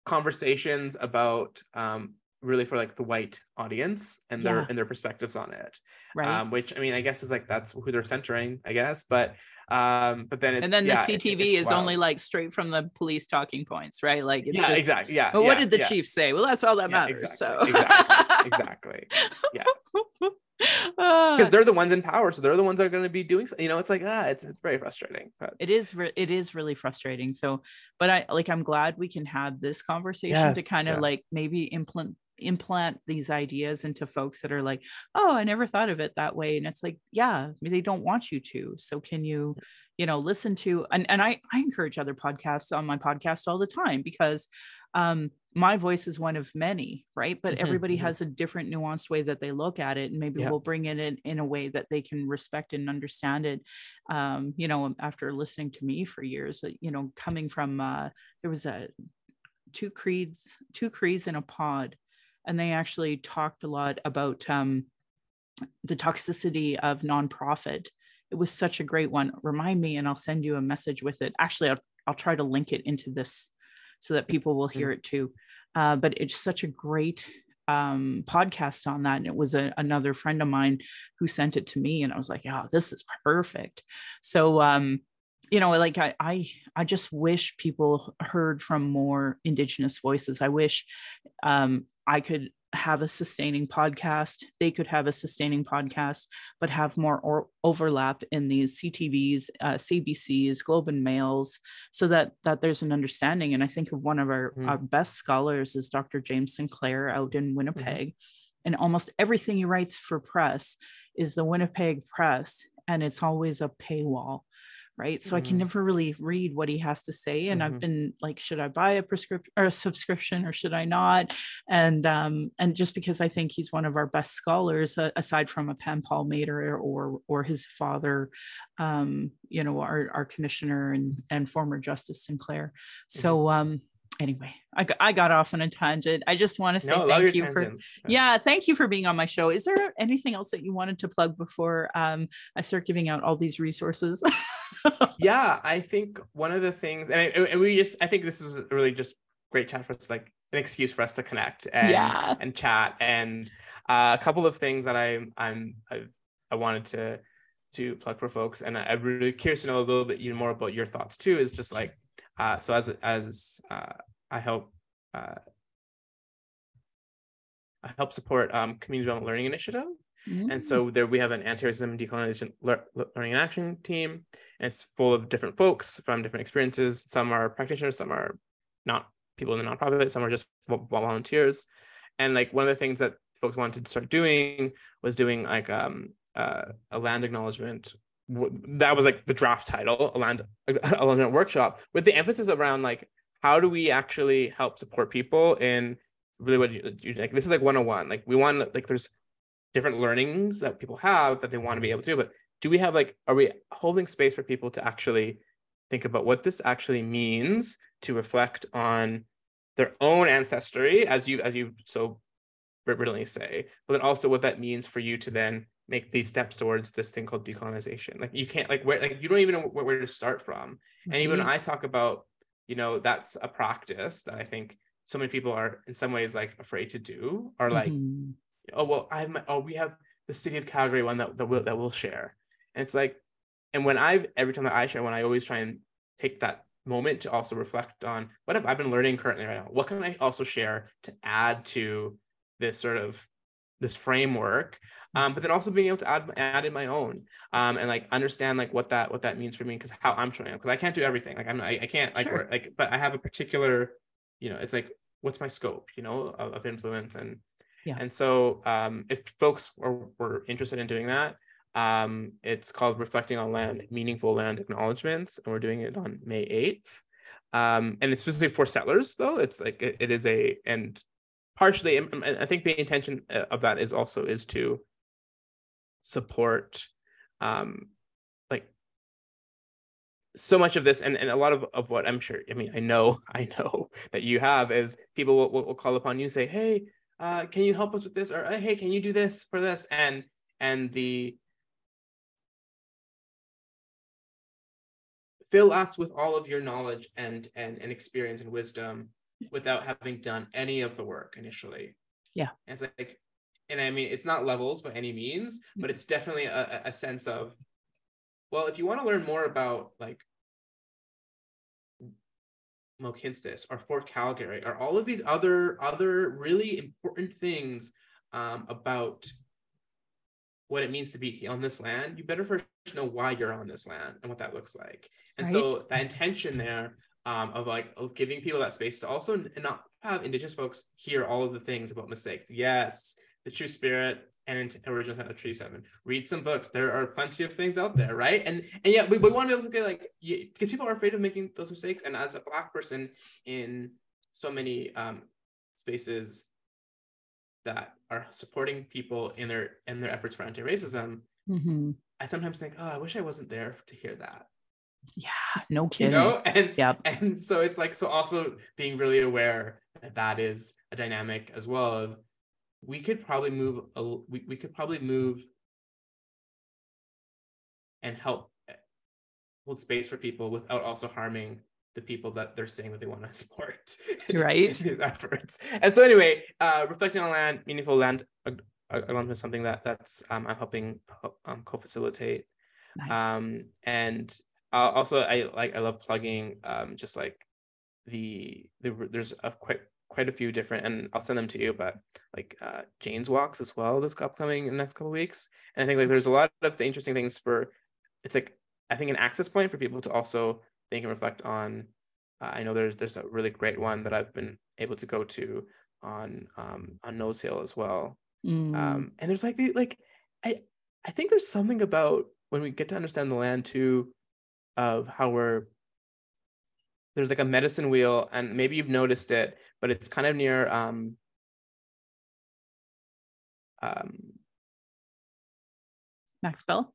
conversations about um really for like the white audience and their yeah. and their perspectives on it. Right. Um, which i mean i guess is like that's who they're centering i guess but um but then and then yeah, the ctv it, is wild. only like straight from the police talking points right? Like yeah just, exactly yeah but yeah, what did the chief say? Well that's all that matters exactly, so. exactly exactly yeah. Because they're the ones in power so they're the ones that are going to be doing you know it's like ah it's, it's very frustrating but it is re- it is really frustrating so but i like i'm glad we can have this conversation yes, to kind of yeah. like maybe implement implant these ideas into folks that are like oh i never thought of it that way and it's like yeah they don't want you to so can you you know listen to and, and i i encourage other podcasts on my podcast all the time because um my voice is one of many right but mm-hmm, everybody mm-hmm. has a different nuanced way that they look at it and maybe yeah. we'll bring it in in a way that they can respect and understand it um you know after listening to me for years you know coming from uh there was a two Crees two Crees in a pod and they actually talked a lot about um, the toxicity of nonprofit. It was such a great one. Remind me, and I'll send you a message with it. Actually, I'll, I'll try to link it into this so that people will hear mm-hmm. it too. Uh, but it's such a great um, podcast on that. And it was a, another friend of mine who sent it to me, and I was like, "Oh, this is perfect." So, um, you know, like I, I, I just wish people heard from more Indigenous voices. I wish um, I could have a sustaining podcast they could have a sustaining podcast but have more or- overlap in these ctvs uh, cbcs globe and mails so that that there's an understanding and i think of one of our, mm. our best scholars is dr james sinclair out in mm-hmm. winnipeg mm. and almost everything he writes for press is the winnipeg press and it's always a paywall right so mm-hmm. i can mm-hmm. never really read what he has to say and mm-hmm. i've been like should i buy a prescription or a subscription or should i not and um and just because i think he's one of our best scholars uh, aside from a pen paul Palmater or or his father um you know our our commissioner and and former justice sinclair so mm-hmm. um anyway, I, I got off on a tangent. I just want to say no, thank you for yeah, thank you for being on my show. Is there anything else that you wanted to plug before um, I start giving out all these resources? yeah, I think one of the things, and, I, and we just, I think this is really just great chat for us. Like an excuse for us to connect and Yeah. and chat and uh, a couple of things that I I'm I've, I wanted to to plug for folks and I, I'm really curious to know a little bit even more about your thoughts too is just like uh, so as as uh, I help uh, I help support um, community development learning initiative Mm. and so there we have an anti-racism decolonization lear- learning and action team. And it's full of different folks from different experiences. Some are practitioners, some are not people in the nonprofit, some are just volunteers. And like one of the things that folks wanted to start doing was doing like um, uh, a land acknowledgement. That was like the draft title, a land a land workshop, with the emphasis around like how do we actually help support people in really what you, like. This is like 101. Like we want like there's different learnings that people have that they want to be able to but do we have like are we holding space for people to actually think about what this actually means to reflect on their own ancestry as you as you so brilliantly say but then also what that means for you to then make these steps towards this thing called decolonization like you can't like where like you don't even know where, where to start from and even when Mhm. i talk about you know that's a practice that i think so many people are in some ways like afraid to do or like Mhm. oh well i have oh we have the city of calgary one that, that we'll that we'll share and it's like and when i every time that i share one i always try and take that moment to also reflect on what have i been learning currently right now what can i also share to add to this sort of this framework um, but then also being able to add add in my own um, and like understand like what that what that means for me because how i'm showing up because i can't do everything like i'm i, I can't like Sure. like but i have a particular you know it's like what's my scope you know of, of influence and Yeah. and so um, if folks are, were interested in doing that um, it's called reflecting on land meaningful land acknowledgements and we're doing it on may 8th um, and it's specifically for settlers though it's like it, it is a and partially and- i think the intention uh, of that is also is to support um like so much of this and, and a lot of, of what i'm sure i mean i know i know that you have is people will, will, call upon you say hey uh can you help us with this? Or "Uh, hey can you do this for this? And and the fill us with all of your knowledge and and, and experience and wisdom without having done any of the work initially Yeah. and it's like and i mean it's not levels by any means but it's definitely a, a- sense of well if you want to learn more about like Mohkinstsis or Fort Calgary or all of these other other really important things um, about what it means to be on this land, you better first know why you're on this land and what that looks like. And so that intention there um, of like of giving people that space to also n- not have Indigenous folks hear all of the things about mistakes. Yes, the true spirit and original intent of Treaty Seven. Read some books. There are plenty of things out there, right? And and yeah, we, we want to be able to get like you, because people are afraid of making those mistakes. And as a black person in so many um, spaces that are supporting people in their in their efforts for anti-racism, Mhm. I sometimes think, oh, I wish I wasn't there to hear that. Yeah no kidding. You know, and Yep. and so it's like so also being really aware that that is a dynamic as well of we could probably move a, we, we could probably move and help hold space for people without also harming the people that they're saying that they want to support Right. in efforts and so anyway uh reflecting on land meaningful land acknowledgement is something that that's um, i'm helping um, co-facilitate nice um and uh, also i like i love plugging um just like the the there's a quite quite a few different and i'll send them to you but like uh jane's walks as well that's upcoming in the next couple of weeks. And i think like there's a lot of the interesting things for it's like i think an access point for people to also think and reflect on. Uh, i know there's there's a really great one that i've been able to go to on um on nose hill as well. Mm. um and there's like the like i i think there's something about when we get to understand the land too of how we're there's like a medicine wheel and maybe you've noticed it but it's kind of near um um max bell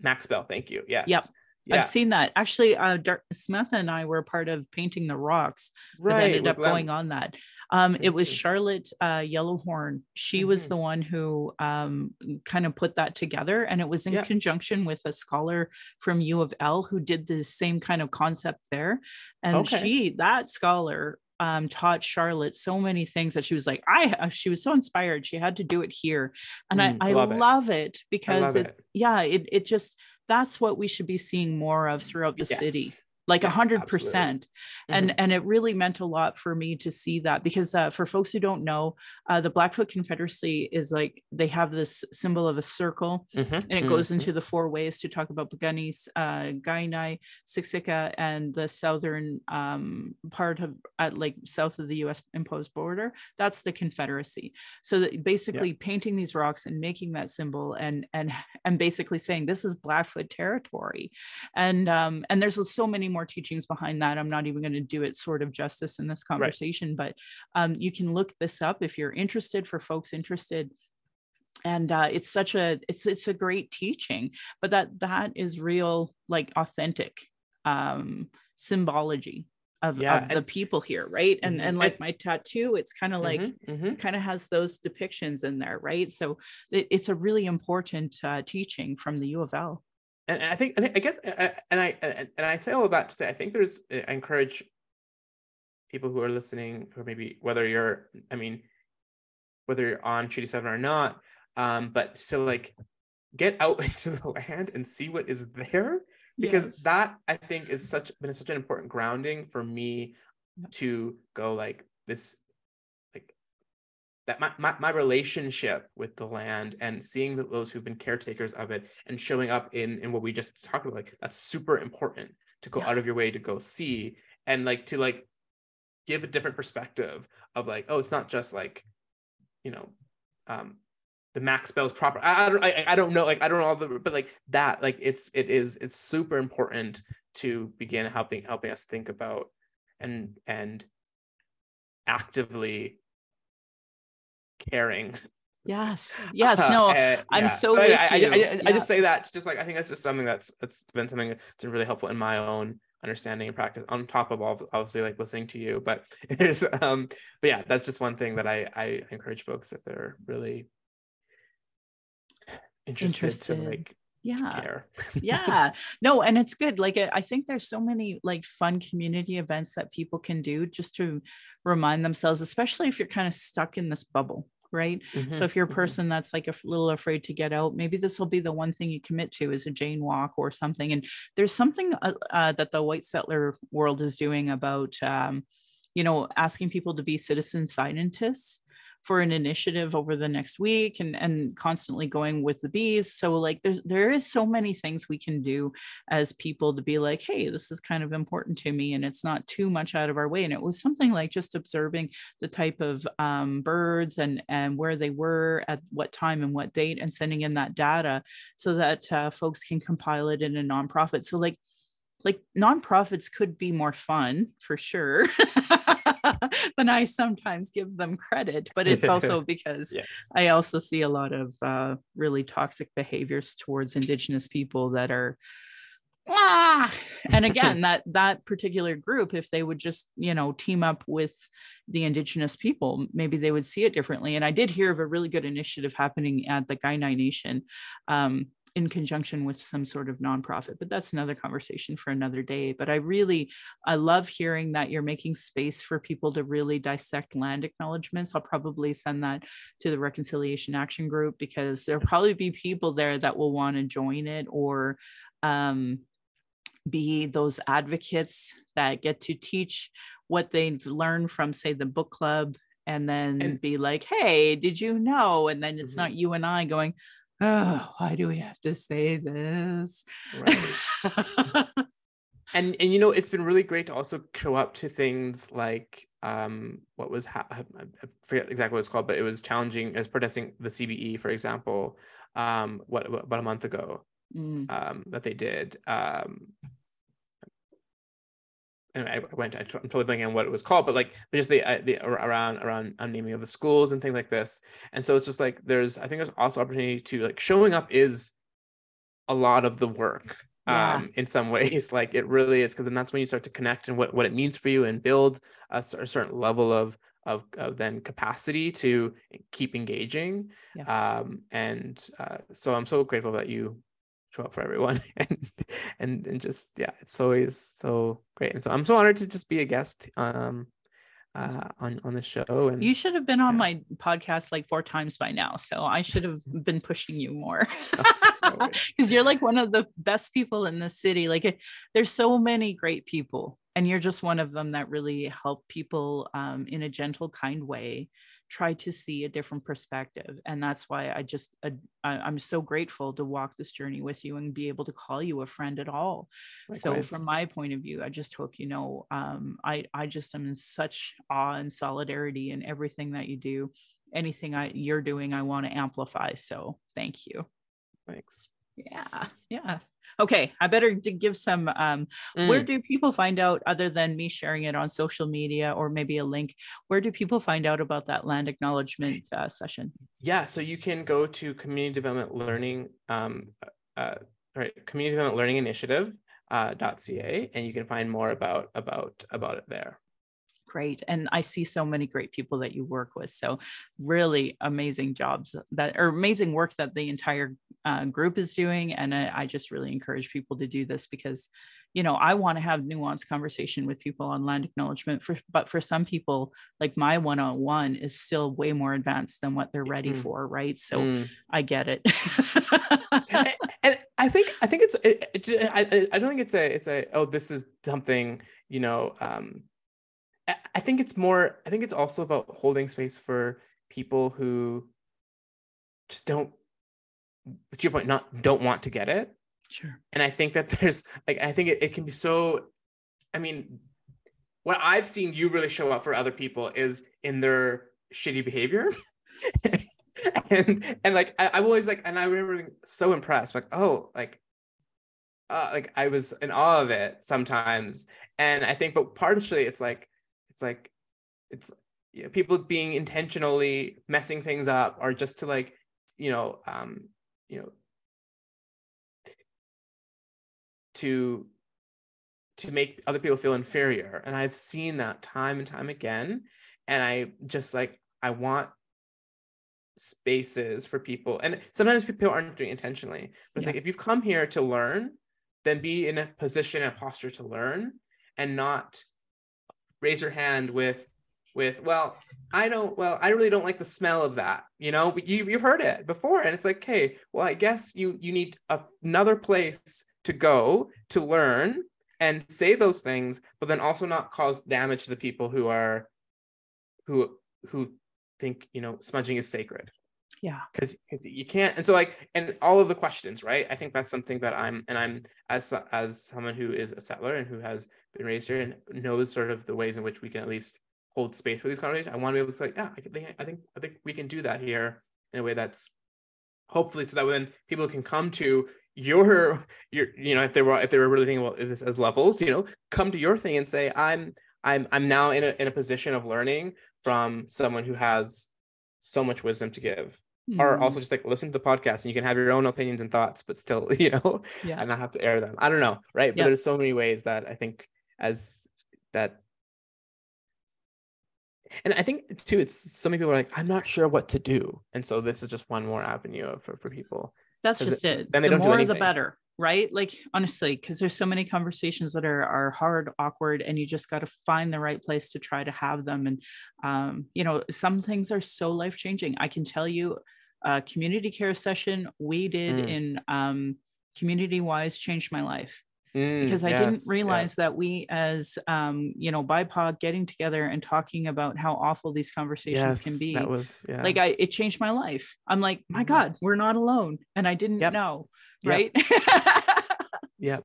maxwell thank you yes Yep. yeah I've seen that. Actually, uh, Samantha and I were part of painting the rocks that right ended with up going on that. Um, it was. Charlotte uh, Yellowhorn. She was Mhm. the one who um, kind of put that together, and it was in Yeah. conjunction with a scholar from U of L who did the same kind of concept there. And Okay. she, that scholar, um, taught Charlotte so many things that she was like, I she was so inspired. She had to do it here, and mm, I, I love, love it. it. because love it, it, yeah, it it just that's what we should be seeing more of throughout the yes. city like a hundred percent and mm-hmm. and it really meant a lot for me to see that because uh, for folks who don't know uh, the blackfoot confederacy is like they have this symbol of a circle mm-hmm. and it mm-hmm. goes into the four ways to talk about Piikani, uh, Kainai, Siksika, and the southern um, part of at like south of the U.S. imposed border. That's the Confederacy. So that basically yeah. painting these rocks and making that symbol and and and basically saying this is Blackfoot territory, and um, and there's so many more teachings behind that. I'm not even going to do it sort of justice in this conversation, right. but um, you can look this up if you're interested. For folks interested, and uh, it's such a it's it's a great teaching, but that that is real, like authentic um, symbology of, yeah, of the people here right and mm-hmm. and like my tattoo it's kind of like mm-hmm, mm-hmm. kind of has those depictions in there right so it, it's a really important uh, teaching from the u of l and I think, I think, I guess, uh, uh, and I and I say all of that to say, I think there's, uh, I encourage people who are listening, or maybe whether you're, I mean, whether you're on Treaty Seven or not, um, but still like get out into the land and see what is there, because yes. that I think is such been such an important grounding for me to go like this that my, my, my relationship with the land and seeing the, those who've been caretakers of it and showing up in in what we just talked about like that's super important to go yeah. out of your way to go see and like to like give a different perspective of like oh it's not just like you know um the max spells proper I, I don't I, I don't know like I don't know all the but like that like it's it is it's super important to begin helping helping us think about and and actively caring. Yes. Yes. No, uh, I'm yeah. so, so I, I, I, yeah. I, just say that just like I think that's just something that's that's been something that's been really helpful in my own understanding and practice on top of all obviously like listening to you but it is um but yeah that's just one thing that I I encourage folks if they're really interested, interested. to like yeah yeah no and it's good like i think there's so many like fun community events that people can do just to remind themselves especially if you're kind of stuck in this bubble right mm-hmm, so if you're a mm-hmm. person that's like a little afraid to get out maybe this will be the one thing you commit to is a jane walk or something and there's something uh, uh, that the white settler world is doing about um, you know asking people to be citizen scientists for an initiative over the next week and and constantly going with the bees. So like there's there is so many things we can do as people to be like hey this is kind of important to me and it's not too much out of our way. And it was something like just observing the type of um, birds and and where they were at what time and what date and sending in that data so that uh, folks can compile it in a nonprofit. So like like nonprofits could be more fun for sure than I sometimes give them credit. But it's also because yes. I also see a lot of uh, really toxic behaviors towards Indigenous people that are. Ah! and again that that particular group if they would just you know team up with the indigenous people maybe they would see it differently and i did hear of a really good initiative happening at the Kainai Nation um, in conjunction with some sort of nonprofit but that's another conversation for another day. But i really i love hearing that you're making space for people to really dissect land acknowledgements. I'll probably send that to the reconciliation action group because there'll probably be people there that will want to join it or um, be those advocates that get to teach what they've learned from say the book club and then and, be like hey did you know? And then it's mm-hmm. not you and i going oh, why do we have to say this? Right. and and you know, it's been really great to also show up to things like um what was ha- I forget exactly what it's called, but it was challenging as protesting the CBE, for example, um what, what about a month ago. Mm. Um, that they did. Um, and I went, I'm totally blanking on what it was called, but like just the, uh, the around around naming of the schools and things like this. And so it's just like there's I think there's also opportunity to like showing up is a lot of the work yeah. um in some ways like it really is because then that's when you start to connect and what what it means for you and build a, a certain level of of, of then capacity to keep engaging yeah. um and uh, so i'm so grateful that you show up for everyone and and and just yeah it's always so great and so i'm so honored to just be a guest um uh, on on the show. And You should have been on Yeah. my podcast like four times by now. So I should have been pushing you more. no. Because you're like one of the best people in the city. Like it- there's so many great people, and you're just one of them that really help people um, in a gentle, kind way try to see a different perspective. And that's why I just I, I'm so grateful to walk this journey with you and be able to call you a friend at all. So from my point of view, I just hope you know um, I I just am in such awe and solidarity in everything that you do. Anything I you're doing, I want to amplify. So thank you. thanks. Yeah, yeah. Okay, I better give some. Um, Where Mm. do people find out, other than me sharing it on social media or maybe a link? Where do people find out about that land acknowledgement uh, session? Yeah, so you can go to community development learning, um, uh, right, community development learning initiative uh, .ca, and you can find more about about about it there. Great, and I see so many great people that you work with. So really amazing jobs that or amazing work that the entire uh, group is doing, and I, I just really encourage people to do this because, you know, I want to have nuanced conversation with people on land acknowledgement. For but for some people, like my one-on-one is still way more advanced than what they're ready Mm. for, right? So Mm. I get it. and, and I think I think it's it, it- I, I- don't think it's a it's a oh this is something you know um I think it's more I think it's also about holding space for people who just don't to your point not don't want to get it. Sure. and I think that there's like I think it, it can be so I mean what I've seen you really show up for other people is in their shitty behavior. And and like I, I'm always like and I remember being so impressed like oh like uh, like I was in awe of it sometimes. And I think but partially it's like it's like it's you know, people being intentionally messing things up or just to like you know um you know to to make other people feel inferior. And i've seen that time and time again. And i just like i want spaces for people. And sometimes people aren't doing it intentionally but it's Yeah. like if you've come here to learn then be in a position and posture to learn and not raise your hand with with well i don't well i really don't like the smell of that you know but you, you've heard it before and it's like okay well i guess you you need a, another place to go to learn and say those things but then also not cause damage to the people who are who who think you know smudging is sacred Yeah. because you can't and so like and all of the questions right i think that's something that i'm and i'm as as someone who is a settler and who has been raised here and knows sort of the ways in which we can at least hold space for these conversations. I want to be able to like yeah i think i think i think we can do that here in a way that's hopefully so that when people can come to your your you know if they were if they were really thinking about this as levels you know come to your thing and say i'm i'm i'm now in a in a position of learning from someone who has so much wisdom to give. Or Mm, also just like listen to the podcast and you can have your own opinions and thoughts but still you know yeah. and not have to air them. I don't know right? But Yeah. there's so many ways that i think as that and i think too it's so many people are like i'm not sure what to do and so this is just one more avenue for, for people That's just it- it. then they the don't do more the better, right? Like honestly, because there's so many conversations that are are hard, awkward, and you just got to find the right place to try to have them. And um, you know, some things are so life changing. I can tell you, a community care session we did Mm. in um, community wise changed my life Mm, because I didn't yes, yeah. realize that we, as um, you know, BIPOC, getting together and talking about how awful these conversations yes, can be that was yeah like I it changed my life. I'm like, my Mhm. God, we're not alone. And I didn't Yep. know. Right. Yep.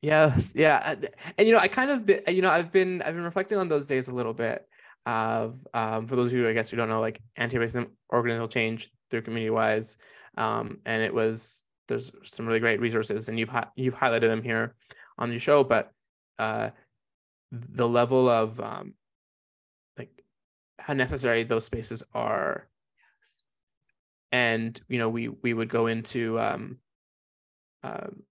yes. Yeah. And, and, you know, I kind of been, you know, I've been I've been reflecting on those days a little bit. Of um, for those of you I guess who don't know, like anti-racism organizational change through community wise, um, and it was there's some really great resources, and you've hi- you've highlighted them here on your show, but uh, the level of um, like how necessary those spaces are. And you know we we would go into um, um,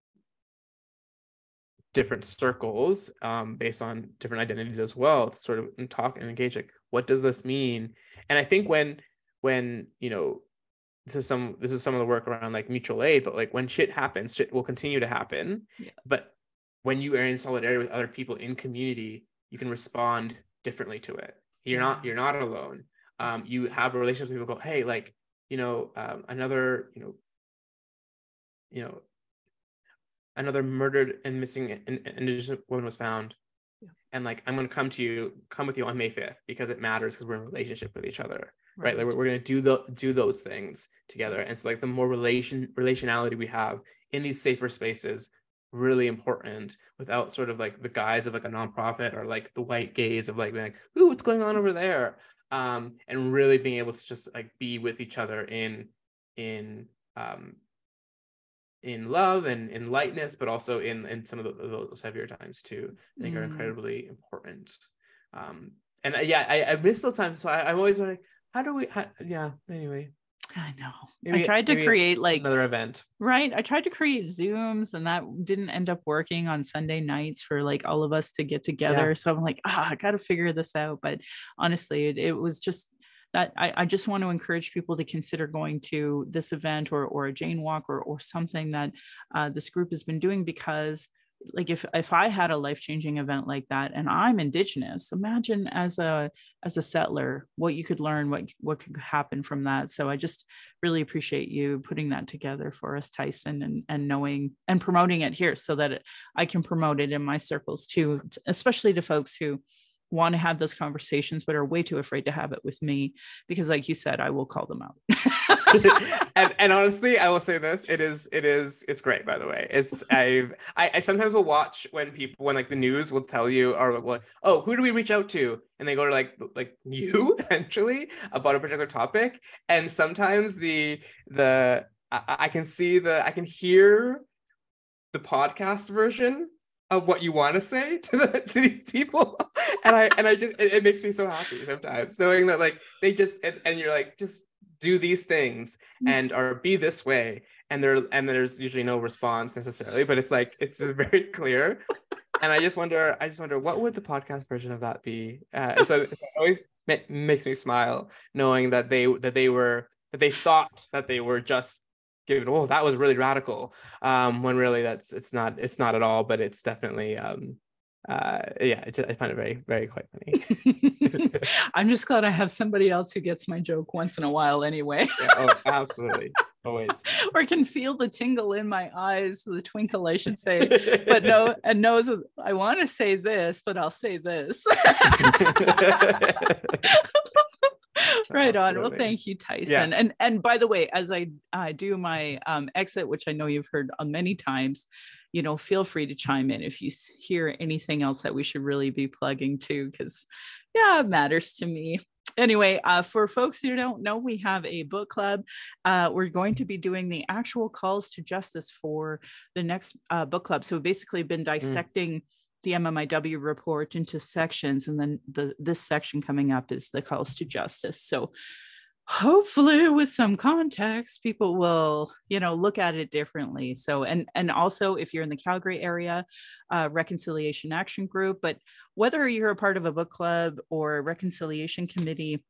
different circles um, based on different identities as well to sort of talk and engage like what does this mean? And i think when when you know this is some this is some of the work around like mutual aid but like when shit happens shit will continue to happen Yeah. but when you are in solidarity with other people in community you can respond differently to it. You're not you're not alone. Um, you have a relationship with people go, hey, like, you know, um, another, you know, you know, another murdered and missing indigenous woman was found. Yeah. And like, I'm gonna come to you, come with you on May 5th because it matters because we're in relationship with each other. Right. Like we're, we're gonna do the do those things together. And so like the more relation relationality we have in these safer spaces, really important without sort of like the guise of like a nonprofit or like the white gaze of like being like, ooh, what's going on over there? Um, and really being able to just like be with each other in in um in love and in lightness, but also in in some of the, those heavier times too. I think mm. are incredibly important. Um, and uh, yeah, I, I miss those times. So I, am always wondering, how do we? How, yeah. Anyway, I know. Maybe, I tried to create like another event. Right. I tried to create Zooms and that didn't end up working on Sunday nights for like all of us to get together. Yeah. So I'm like, ah, I got to figure this out. But honestly, it, it was just that I, I just want to encourage people to consider going to this event or, or a Jane Walk or, or something that uh, this group has been doing because like if if i had a life-changing event like that and i'm indigenous imagine as a as a settler what you could learn what what could happen from that. So i just really appreciate you putting that together for us tyson and and knowing and promoting it here so that it, i can promote it in my circles too especially to folks who want to have those conversations but are way too afraid to have it with me because like you said i will call them out. And, and honestly i will say this it is it is it's great by the way. It's I've, i i sometimes will watch when people when like the news will tell you or like oh who do we reach out to? And they go to like like you essentially about a particular topic. And sometimes the the I, I can see the i can hear the podcast version of what you want to say to, the, to these people and i and i just it, it, makes me so happy sometimes knowing that like they just and, and you're like just do these things mm. and or be this way. And there and there's usually no response necessarily but it's like it's just very clear. And i just wonder i just wonder what would the podcast version of that be? Uh, so it always ma- makes me smile knowing that they that they were that they thought that they were just given oh that was really radical. Um when really that's it's not it's not at all but it's definitely um uh yeah just, i find it very very quite funny. I'm just glad i have somebody else who gets my joke once in a while anyway. Yeah, oh absolutely. Always. Or can feel the tingle in my eyes the twinkle i should say. But no and knows i want to say this but i'll say this. Right on. Well thank you tyson. Yeah. and and by the way as i uh, do my um, exit which i know you've heard uh, many times you know feel free to chime in if you hear anything else that we should really be plugging to because yeah it matters to me anyway, uh, for folks who don't know, we have a book club. Uh, we're going to be doing the actual calls to justice for the next uh, book club. So we've basically been mm. dissecting mm the MMIW report into sections, and then the this section coming up is the calls to justice. So hopefully with some context people will you know look at it differently. So and and also if you're in the calgary area uh, reconciliation action group but whether you're a part of a book club or reconciliation committee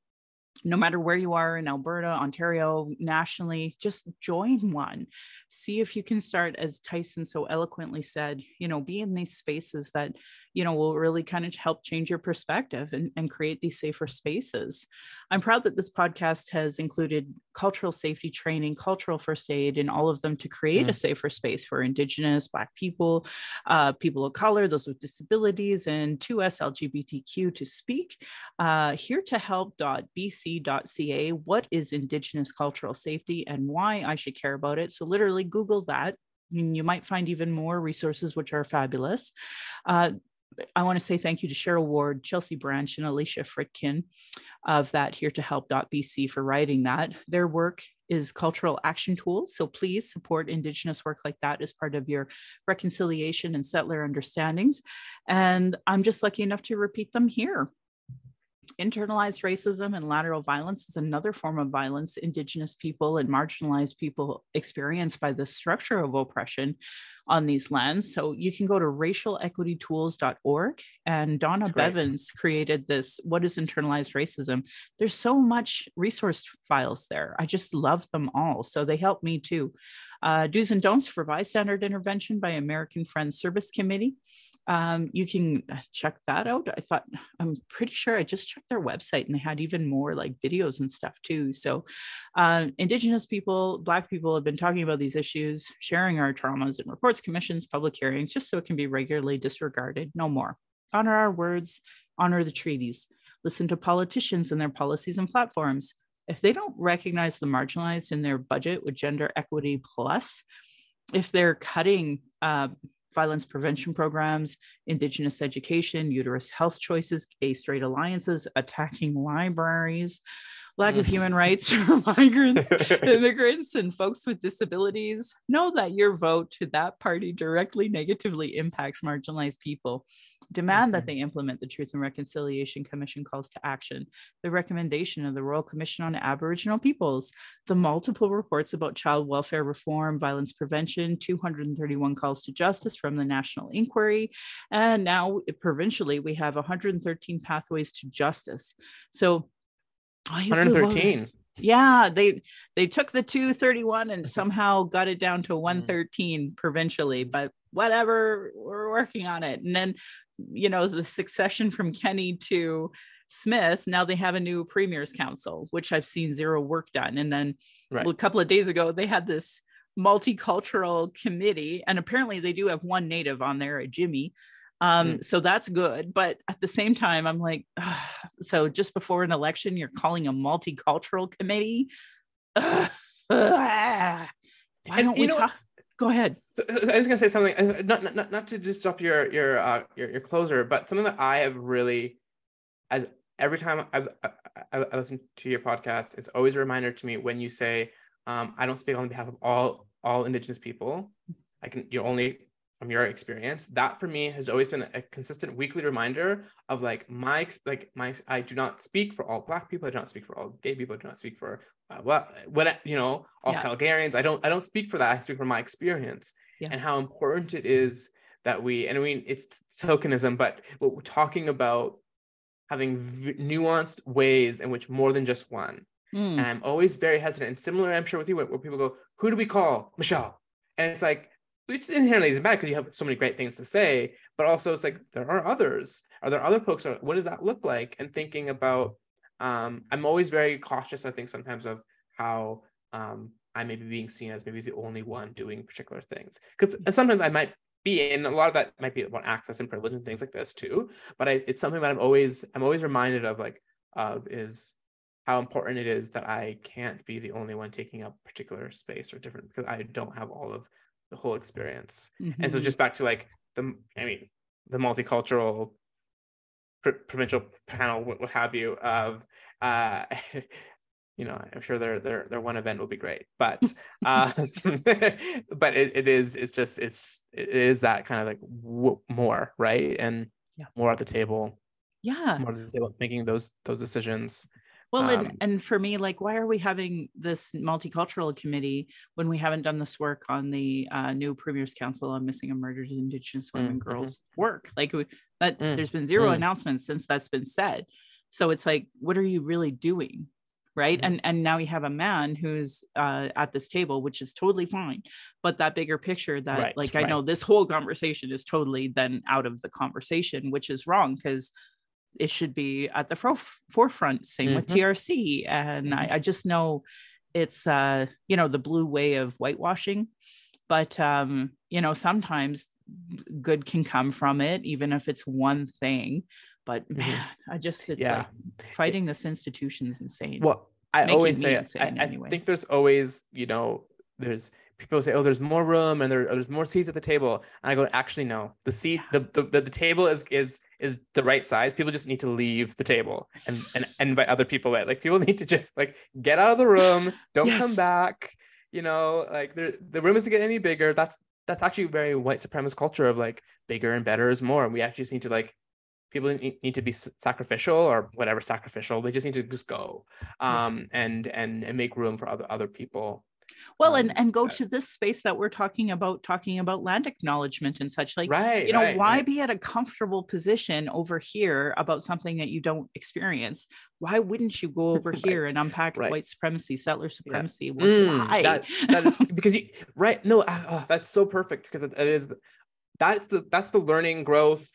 no matter where you are in Alberta, Ontario, nationally, just join one. See if you can start, as Tyson so eloquently said, you know, be in these spaces that you know, will really kind of help change your perspective and, and create these safer spaces. I'm proud that this podcast has included cultural safety training, cultural first aid, and all of them to create mm. a safer space for Indigenous, Black people, uh, people of color, those with disabilities, and 2S LGBTQ to speak. Uh, here to help.bc.ca, what is Indigenous cultural safety and why I should care about it. So, literally, Google that And you might find even more resources which are fabulous. Uh, I want to say thank you to Cheryl Ward, Chelsea Branch, and Alicia Fridkin of that Here to Help.bc for writing that. Their work is cultural action tools. So please support Indigenous work like that as part of your reconciliation and settler understandings. And I'm just lucky enough to repeat them here. Internalized racism and lateral violence is another form of violence Indigenous people and marginalized people experience by the structure of oppression on these lands. So you can go to racialequitytools.org and Donna Bivens created this What is Internalized Racism? There's so much resource files there. I just love them all. So they help me too. Uh, do's and don'ts for bystander intervention by American Friends Service Committee um, you can uh, check that out. I thought I'm pretty sure I just checked their website and they had even more like videos and stuff too. So, uh, Indigenous people, Black people have been talking about these issues, sharing our traumas in reports, commissions, public hearings, just so it can be regularly disregarded. No more. Honor our words, honor the treaties, listen to politicians and their policies and platforms. If they don't recognize the marginalized in their budget with gender equity plus, if they're cutting uh, violence prevention programs, Indigenous education, uterus health choices, gay straight alliances, attacking libraries, lack of mm. human rights for migrants, immigrants, and folks with disabilities. Know that your vote to that party directly negatively impacts marginalized people. Demand mm-hmm. that they implement the Truth and Reconciliation Commission calls to action, the recommendation of the Royal Commission on Aboriginal Peoples, the multiple reports about child welfare reform, violence prevention, 231 calls to justice from the National Inquiry, and now provincially we have 113 pathways to justice. So 113 yeah they they took the 231 and somehow got it down to mm. 113 provincially but whatever we're working on it and then you know the succession from Kenney to smith now they have a new premier's council which i've seen zero work done and then right. a couple of days ago they had this multicultural committee and apparently they do have one native on there a jimmy um, mm. So that's good. But at the same time, I'm like, ugh. so just before an election, you're calling a multicultural committee. Ugh. Why don't we talk? Go ahead. So, I was gonna say something. Uh, not not not to disrupt your your uh your, your closer, but something that I have really, as every time I've, I, I listen to your podcast, it's always a reminder to me when you say, um, "I don't speak on behalf of all all Indigenous people." I can you only from your experience that for me has always been a consistent weekly reminder of like my like my i do not speak for all black people i do not speak for all gay people i do not speak for uh, what what you know all yeah. calgarians i don't i don't speak for that i speak for my experience yeah. and how important it is that we and i mean it's tokenism but we're talking about having v- nuanced ways in which more than just one mm. and i'm always very hesitant and similar i'm sure with you where, where people go who do we call michelle and it's like which inherently isn't bad because you have so many great things to say, but also it's like there are others. Are there other folks? What does that look like? And thinking about, um, I'm always very cautious. I think sometimes of how um, I may be being seen as maybe the only one doing particular things because sometimes I might be, and a lot of that might be about access and privilege and things like this too. But I, it's something that I'm always, I'm always reminded of, like, of is how important it is that I can't be the only one taking up particular space or different because I don't have all of the whole experience. Mm-hmm. And so mm-hmm. just back to like the, I mean, the multicultural pr- provincial panel, what, what, have you, of, uh, you know, I'm sure their their their one event will be great, but uh, but it, it is it's just it's it is that kind of like w- more right and yeah. more at the table, yeah, more at the table making those those decisions well, um, and, and for me, like, why are we having this multicultural committee when we haven't done this work on the uh, new Premier's Council on Missing and Murdered Indigenous Women, mm-hmm. Girls work? Like, that mm, there's been zero mm. announcements since that's been said. So it's like, what are you really doing? Right. Mm. And and now you have a man who's uh, at this table, which is totally fine. But that bigger picture that, right, like, right. I know this whole conversation is totally then out of the conversation, which is wrong because it should be at the forefront. Same mm-hmm. with TRC. And mm-hmm. I, I, just know it's, uh, you know, the blue way of whitewashing. But, um, you know, sometimes good can come from it, even if it's one thing. But mm-hmm. man, I just, it's yeah. like fighting this institution is insane. Well, I always say, I, anyway. I think there's always, you know, there's people say, "Oh, there's more room and there, there's more seats at the table." And I go, "Actually, no. The seat, the, the the table is is is the right size. People just need to leave the table and and, and invite other people in. Like people need to just like get out of the room, don't yes. come back. You know, like the the room isn't getting any bigger. That's that's actually very white supremacist culture of like bigger and better is more. And we actually just need to like people need to be sacrificial or whatever sacrificial. They just need to just go um, and and and make room for other other people well and um, and go to this space that we're talking about talking about land acknowledgement and such like right you know right, why right. be at a comfortable position over here about something that you don't experience why wouldn't you go over right. here and unpack white supremacy settler supremacy yeah. mm, why that, that is because you right no uh, uh, that's so perfect because it, it is that's the that's the learning growth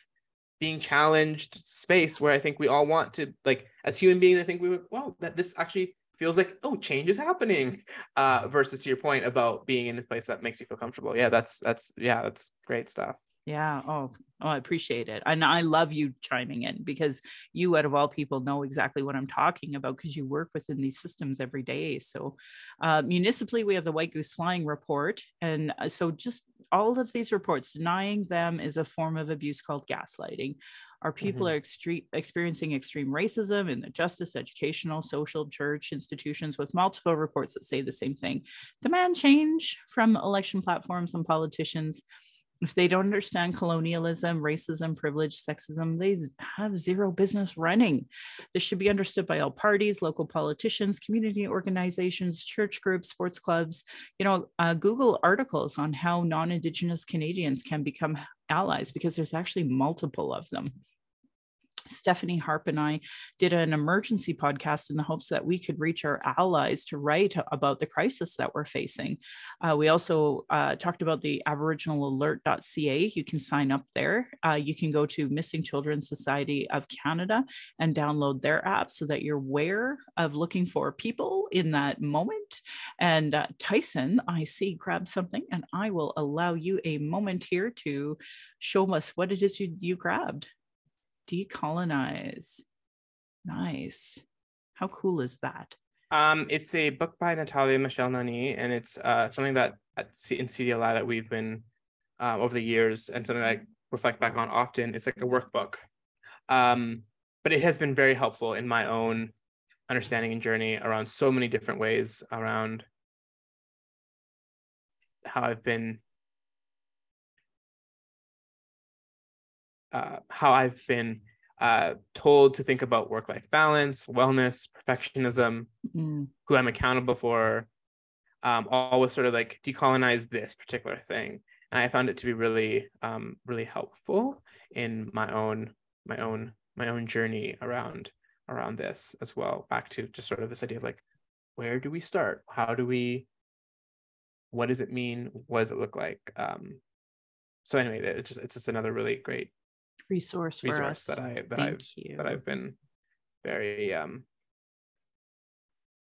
being challenged space where i think we all want to like as human beings i think we would well that this actually feels like oh change is happening uh versus to your point about being in a place that makes you feel comfortable yeah that's that's yeah that's great stuff yeah. Oh, oh, I appreciate it. And I love you chiming in because you, out of all people, know exactly what I'm talking about because you work within these systems every day. So, uh, municipally, we have the White Goose Flying Report. And uh, so, just all of these reports, denying them is a form of abuse called gaslighting. Our people mm-hmm. are extre- experiencing extreme racism in the justice, educational, social, church institutions, with multiple reports that say the same thing. Demand change from election platforms and politicians if they don't understand colonialism, racism, privilege, sexism, they have zero business running. This should be understood by all parties, local politicians, community organizations, church groups, sports clubs. You know, uh, Google articles on how non Indigenous Canadians can become allies because there's actually multiple of them. Stephanie Harpe and I did an emergency podcast in the hopes that we could reach our allies to write about the crisis that we're facing. Uh, we also uh, talked about the aboriginalalert.ca. You can sign up there. Uh, you can go to Missing Children Society of Canada and download their app so that you're aware of looking for people in that moment. And uh, Tyson, I see, grabbed something, and I will allow you a moment here to show us what it is you, you grabbed decolonize. Nice. How cool is that? Um, it's a book by Natalia Michelle Nahanee, and it's uh, something that at C- in CDLI that we've been uh, over the years, and something that I reflect back on often. It's like a workbook, um, but it has been very helpful in my own understanding and journey around so many different ways around how I've been uh, how I've been uh, told to think about work life balance, wellness, perfectionism, mm. who I'm accountable for, um, always sort of like decolonize this particular thing. And I found it to be really, um, really helpful in my own, my own, my own journey around around this as well. Back to just sort of this idea of like, where do we start? How do we? What does it mean? What does it look like? Um, so anyway, it's just it's just another really great resource for resource us. that I that Thank I've you. that I've been very um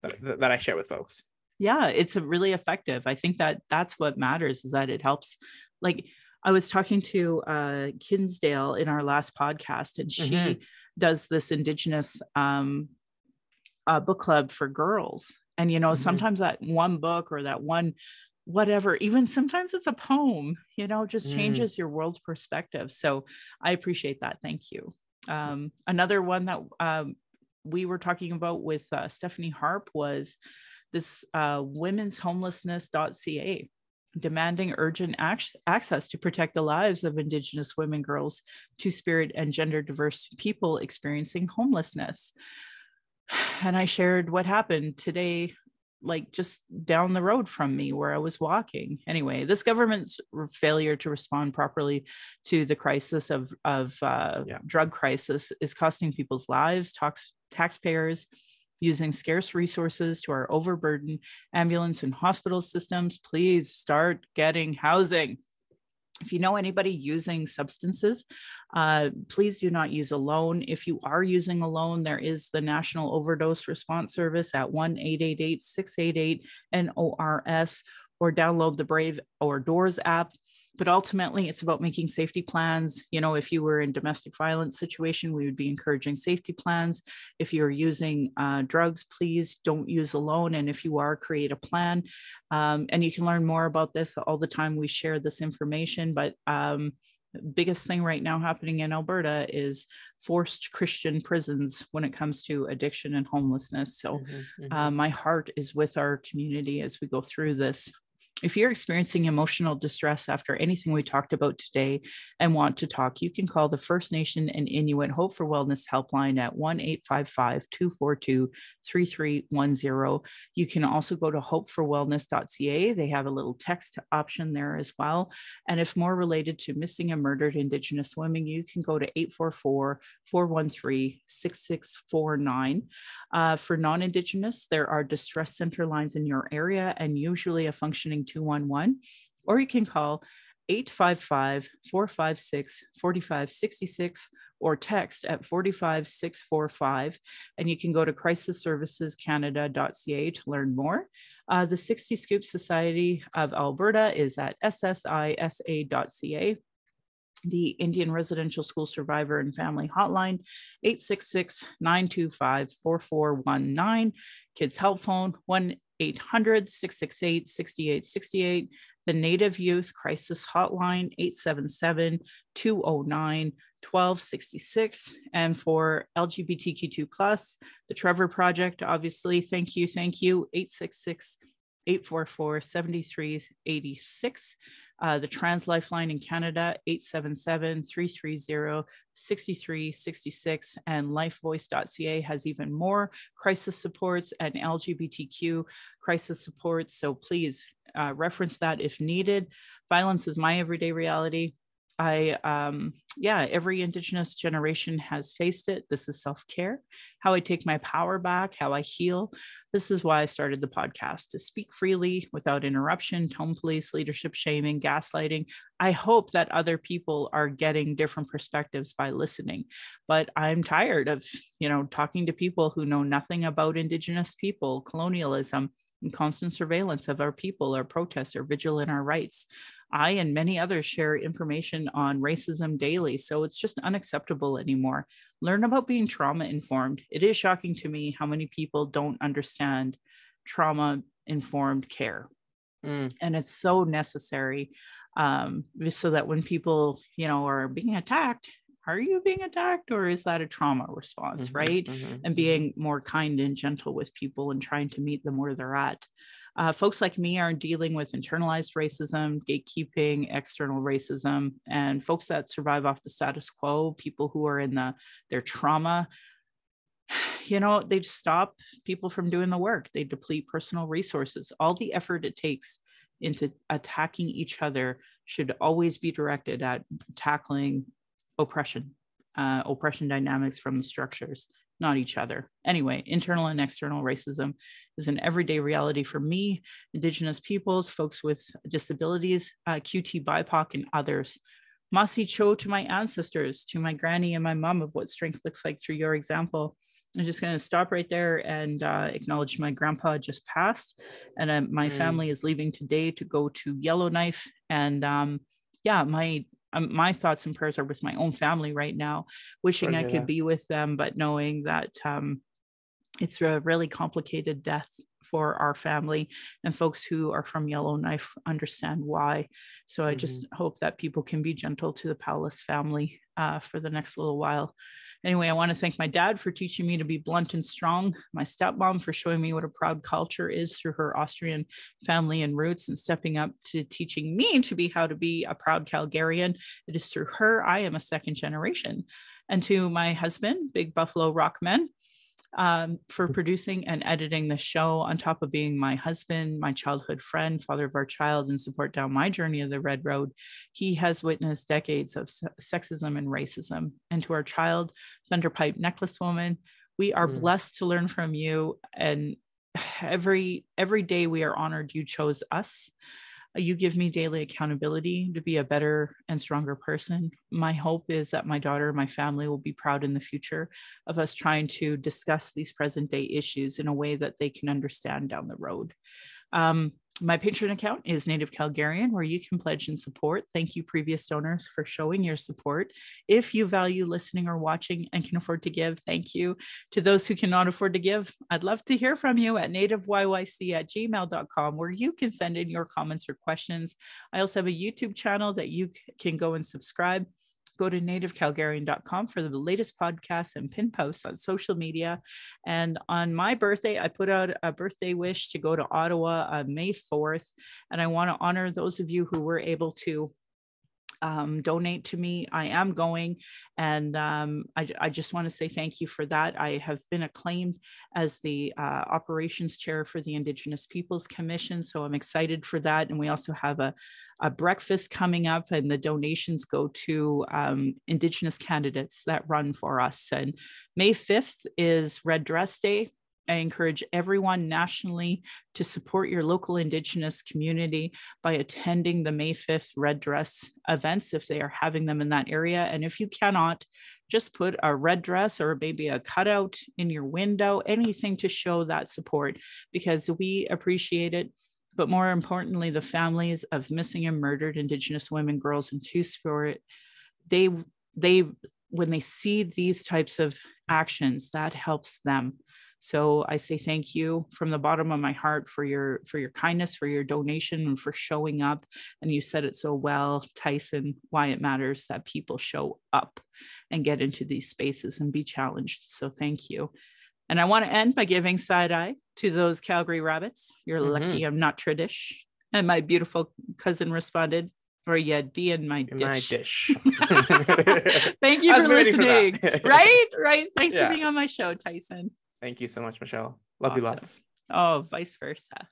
that, that I share with folks. Yeah, it's really effective. I think that that's what matters is that it helps like I was talking to uh Kinsdale in our last podcast and she mm-hmm. does this indigenous um uh, book club for girls and you know mm-hmm. sometimes that one book or that one whatever even sometimes it's a poem you know just mm. changes your world's perspective so i appreciate that thank you. Um, another one that um, we were talking about with uh, stephanie harpe was this uh, women's homelessness.ca demanding urgent ac- access to protect the lives of indigenous women girls two spirit and gender diverse people experiencing homelessness. And i shared what happened today like just down the road from me where I was walking. Anyway, this government's failure to respond properly to the crisis of of uh, yeah. drug crisis is costing people's lives, tax, taxpayers using scarce resources to our overburdened ambulance and hospital systems. Please start getting housing. If you know anybody using substances, uh, please do not use alone. If you are using alone, there is the National Overdose Response Service at 1 888 688 NORS or download the Brave or DORS app but ultimately it's about making safety plans you know if you were in domestic violence situation we would be encouraging safety plans if you're using uh, drugs please don't use alone and if you are create a plan um, and you can learn more about this all the time we share this information but um, biggest thing right now happening in Alberta is forced Christian prisons when it comes to addiction and homelessness. So, mm-hmm, mm-hmm. Uh, my heart is with our community as we go through this. If you're experiencing emotional distress after anything we talked about today and want to talk, you can call the First Nation and Inuit Hope for Wellness helpline at 1 855 242 3310. You can also go to hopeforwellness.ca. They have a little text option there as well. And if more related to missing and murdered Indigenous women, you can go to 844 413 6649. Uh, for non Indigenous, there are distress center lines in your area and usually a functioning 211, or you can call 855 456 4566 or text at 45645. And you can go to crisisservicescanada.ca to learn more. Uh, the 60 Scoop Society of Alberta is at ssisa.ca. The Indian Residential School Survivor and Family Hotline, 866 925 4419. Kids Help Phone, 1 800 668 6868. The Native Youth Crisis Hotline, 877 209 1266 and for lgbtq2 plus the trevor project obviously thank you thank you 866 844 7386 uh, the Trans Lifeline in Canada, 877 330 6366, and lifevoice.ca has even more crisis supports and LGBTQ crisis supports. So please uh, reference that if needed. Violence is my everyday reality. I, um, yeah, every Indigenous generation has faced it. This is self care, how I take my power back, how I heal. This is why I started the podcast to speak freely without interruption, tone police, leadership shaming, gaslighting. I hope that other people are getting different perspectives by listening. But I'm tired of, you know, talking to people who know nothing about Indigenous people, colonialism, and constant surveillance of our people, our protests, our vigil in our rights. I and many others share information on racism daily, so it's just unacceptable anymore. Learn about being trauma informed. It is shocking to me how many people don't understand trauma informed care. Mm. And it's so necessary um, so that when people, you know, are being attacked, are you being attacked or is that a trauma response, mm-hmm, right? Mm-hmm, and mm-hmm. being more kind and gentle with people and trying to meet them where they're at. Uh, folks like me are dealing with internalized racism, gatekeeping, external racism, and folks that survive off the status quo, people who are in the their trauma. You know, they stop people from doing the work. They deplete personal resources. All the effort it takes into attacking each other should always be directed at tackling oppression, uh, oppression dynamics from the structures not each other. Anyway, internal and external racism is an everyday reality for me, Indigenous peoples, folks with disabilities, uh, QT BIPOC, and others. Masi Cho to my ancestors, to my granny and my mom of what strength looks like through your example. I'm just going to stop right there and uh, acknowledge my grandpa just passed, and uh, my mm. family is leaving today to go to Yellowknife. And um, yeah, my um, my thoughts and prayers are with my own family right now, wishing I could be with them, but knowing that um, it's a really complicated death for our family and folks who are from Yellowknife understand why. So I mm-hmm. just hope that people can be gentle to the Powless family uh, for the next little while. Anyway, I want to thank my dad for teaching me to be blunt and strong, my stepmom for showing me what a proud culture is through her Austrian family and roots, and stepping up to teaching me to be how to be a proud Calgarian. It is through her I am a second generation. And to my husband, Big Buffalo Rockman, um, for producing and editing the show, on top of being my husband, my childhood friend, father of our child, and support down my journey of the Red Road. He has witnessed decades of sexism and racism. And to our child, Thunderpipe Necklace Woman, we are mm. blessed to learn from you. And every every day we are honored you chose us you give me daily accountability to be a better and stronger person. My hope is that my daughter, my family will be proud in the future of us trying to discuss these present day issues in a way that they can understand down the road. Um, my Patreon account is Native Calgarian, where you can pledge and support. Thank you, previous donors, for showing your support. If you value listening or watching and can afford to give, thank you. To those who cannot afford to give, I'd love to hear from you at nativeyyc at gmail.com, where you can send in your comments or questions. I also have a YouTube channel that you can go and subscribe go to nativecalgarian.com for the latest podcasts and pin posts on social media. And on my birthday, I put out a birthday wish to go to Ottawa on May 4th. And I want to honor those of you who were able to um, donate to me. I am going, and um, I, I, just want to say thank you for that. I have been acclaimed as the uh, operations chair for the Indigenous Peoples Commission, so I'm excited for that. And we also have a, a breakfast coming up, and the donations go to um, Indigenous candidates that run for us. And May 5th is Red Dress Day I encourage everyone nationally to support your local Indigenous community by attending the May 5th Red Dress events if they are having them in that area. And if you cannot, just put a red dress or maybe a cutout in your window, anything to show that support because we appreciate it. But more importantly, the families of missing and murdered Indigenous women, girls, and Two Spirit, they they when they see these types of actions, that helps them. So I say thank you from the bottom of my heart for your for your kindness, for your donation, and for showing up. And you said it so well, Tyson, why it matters that people show up and get into these spaces and be challenged. So thank you. And I want to end by giving side eye to those Calgary rabbits. You're mm-hmm. lucky I'm not tradish. And my beautiful cousin responded, or you'd be in my dish. My dish. Thank you for listening. For right? Right. Thanks yeah. for being on my show, Tyson. Thank you so much, Michelle. Love awesome. you lots. Oh, vice versa.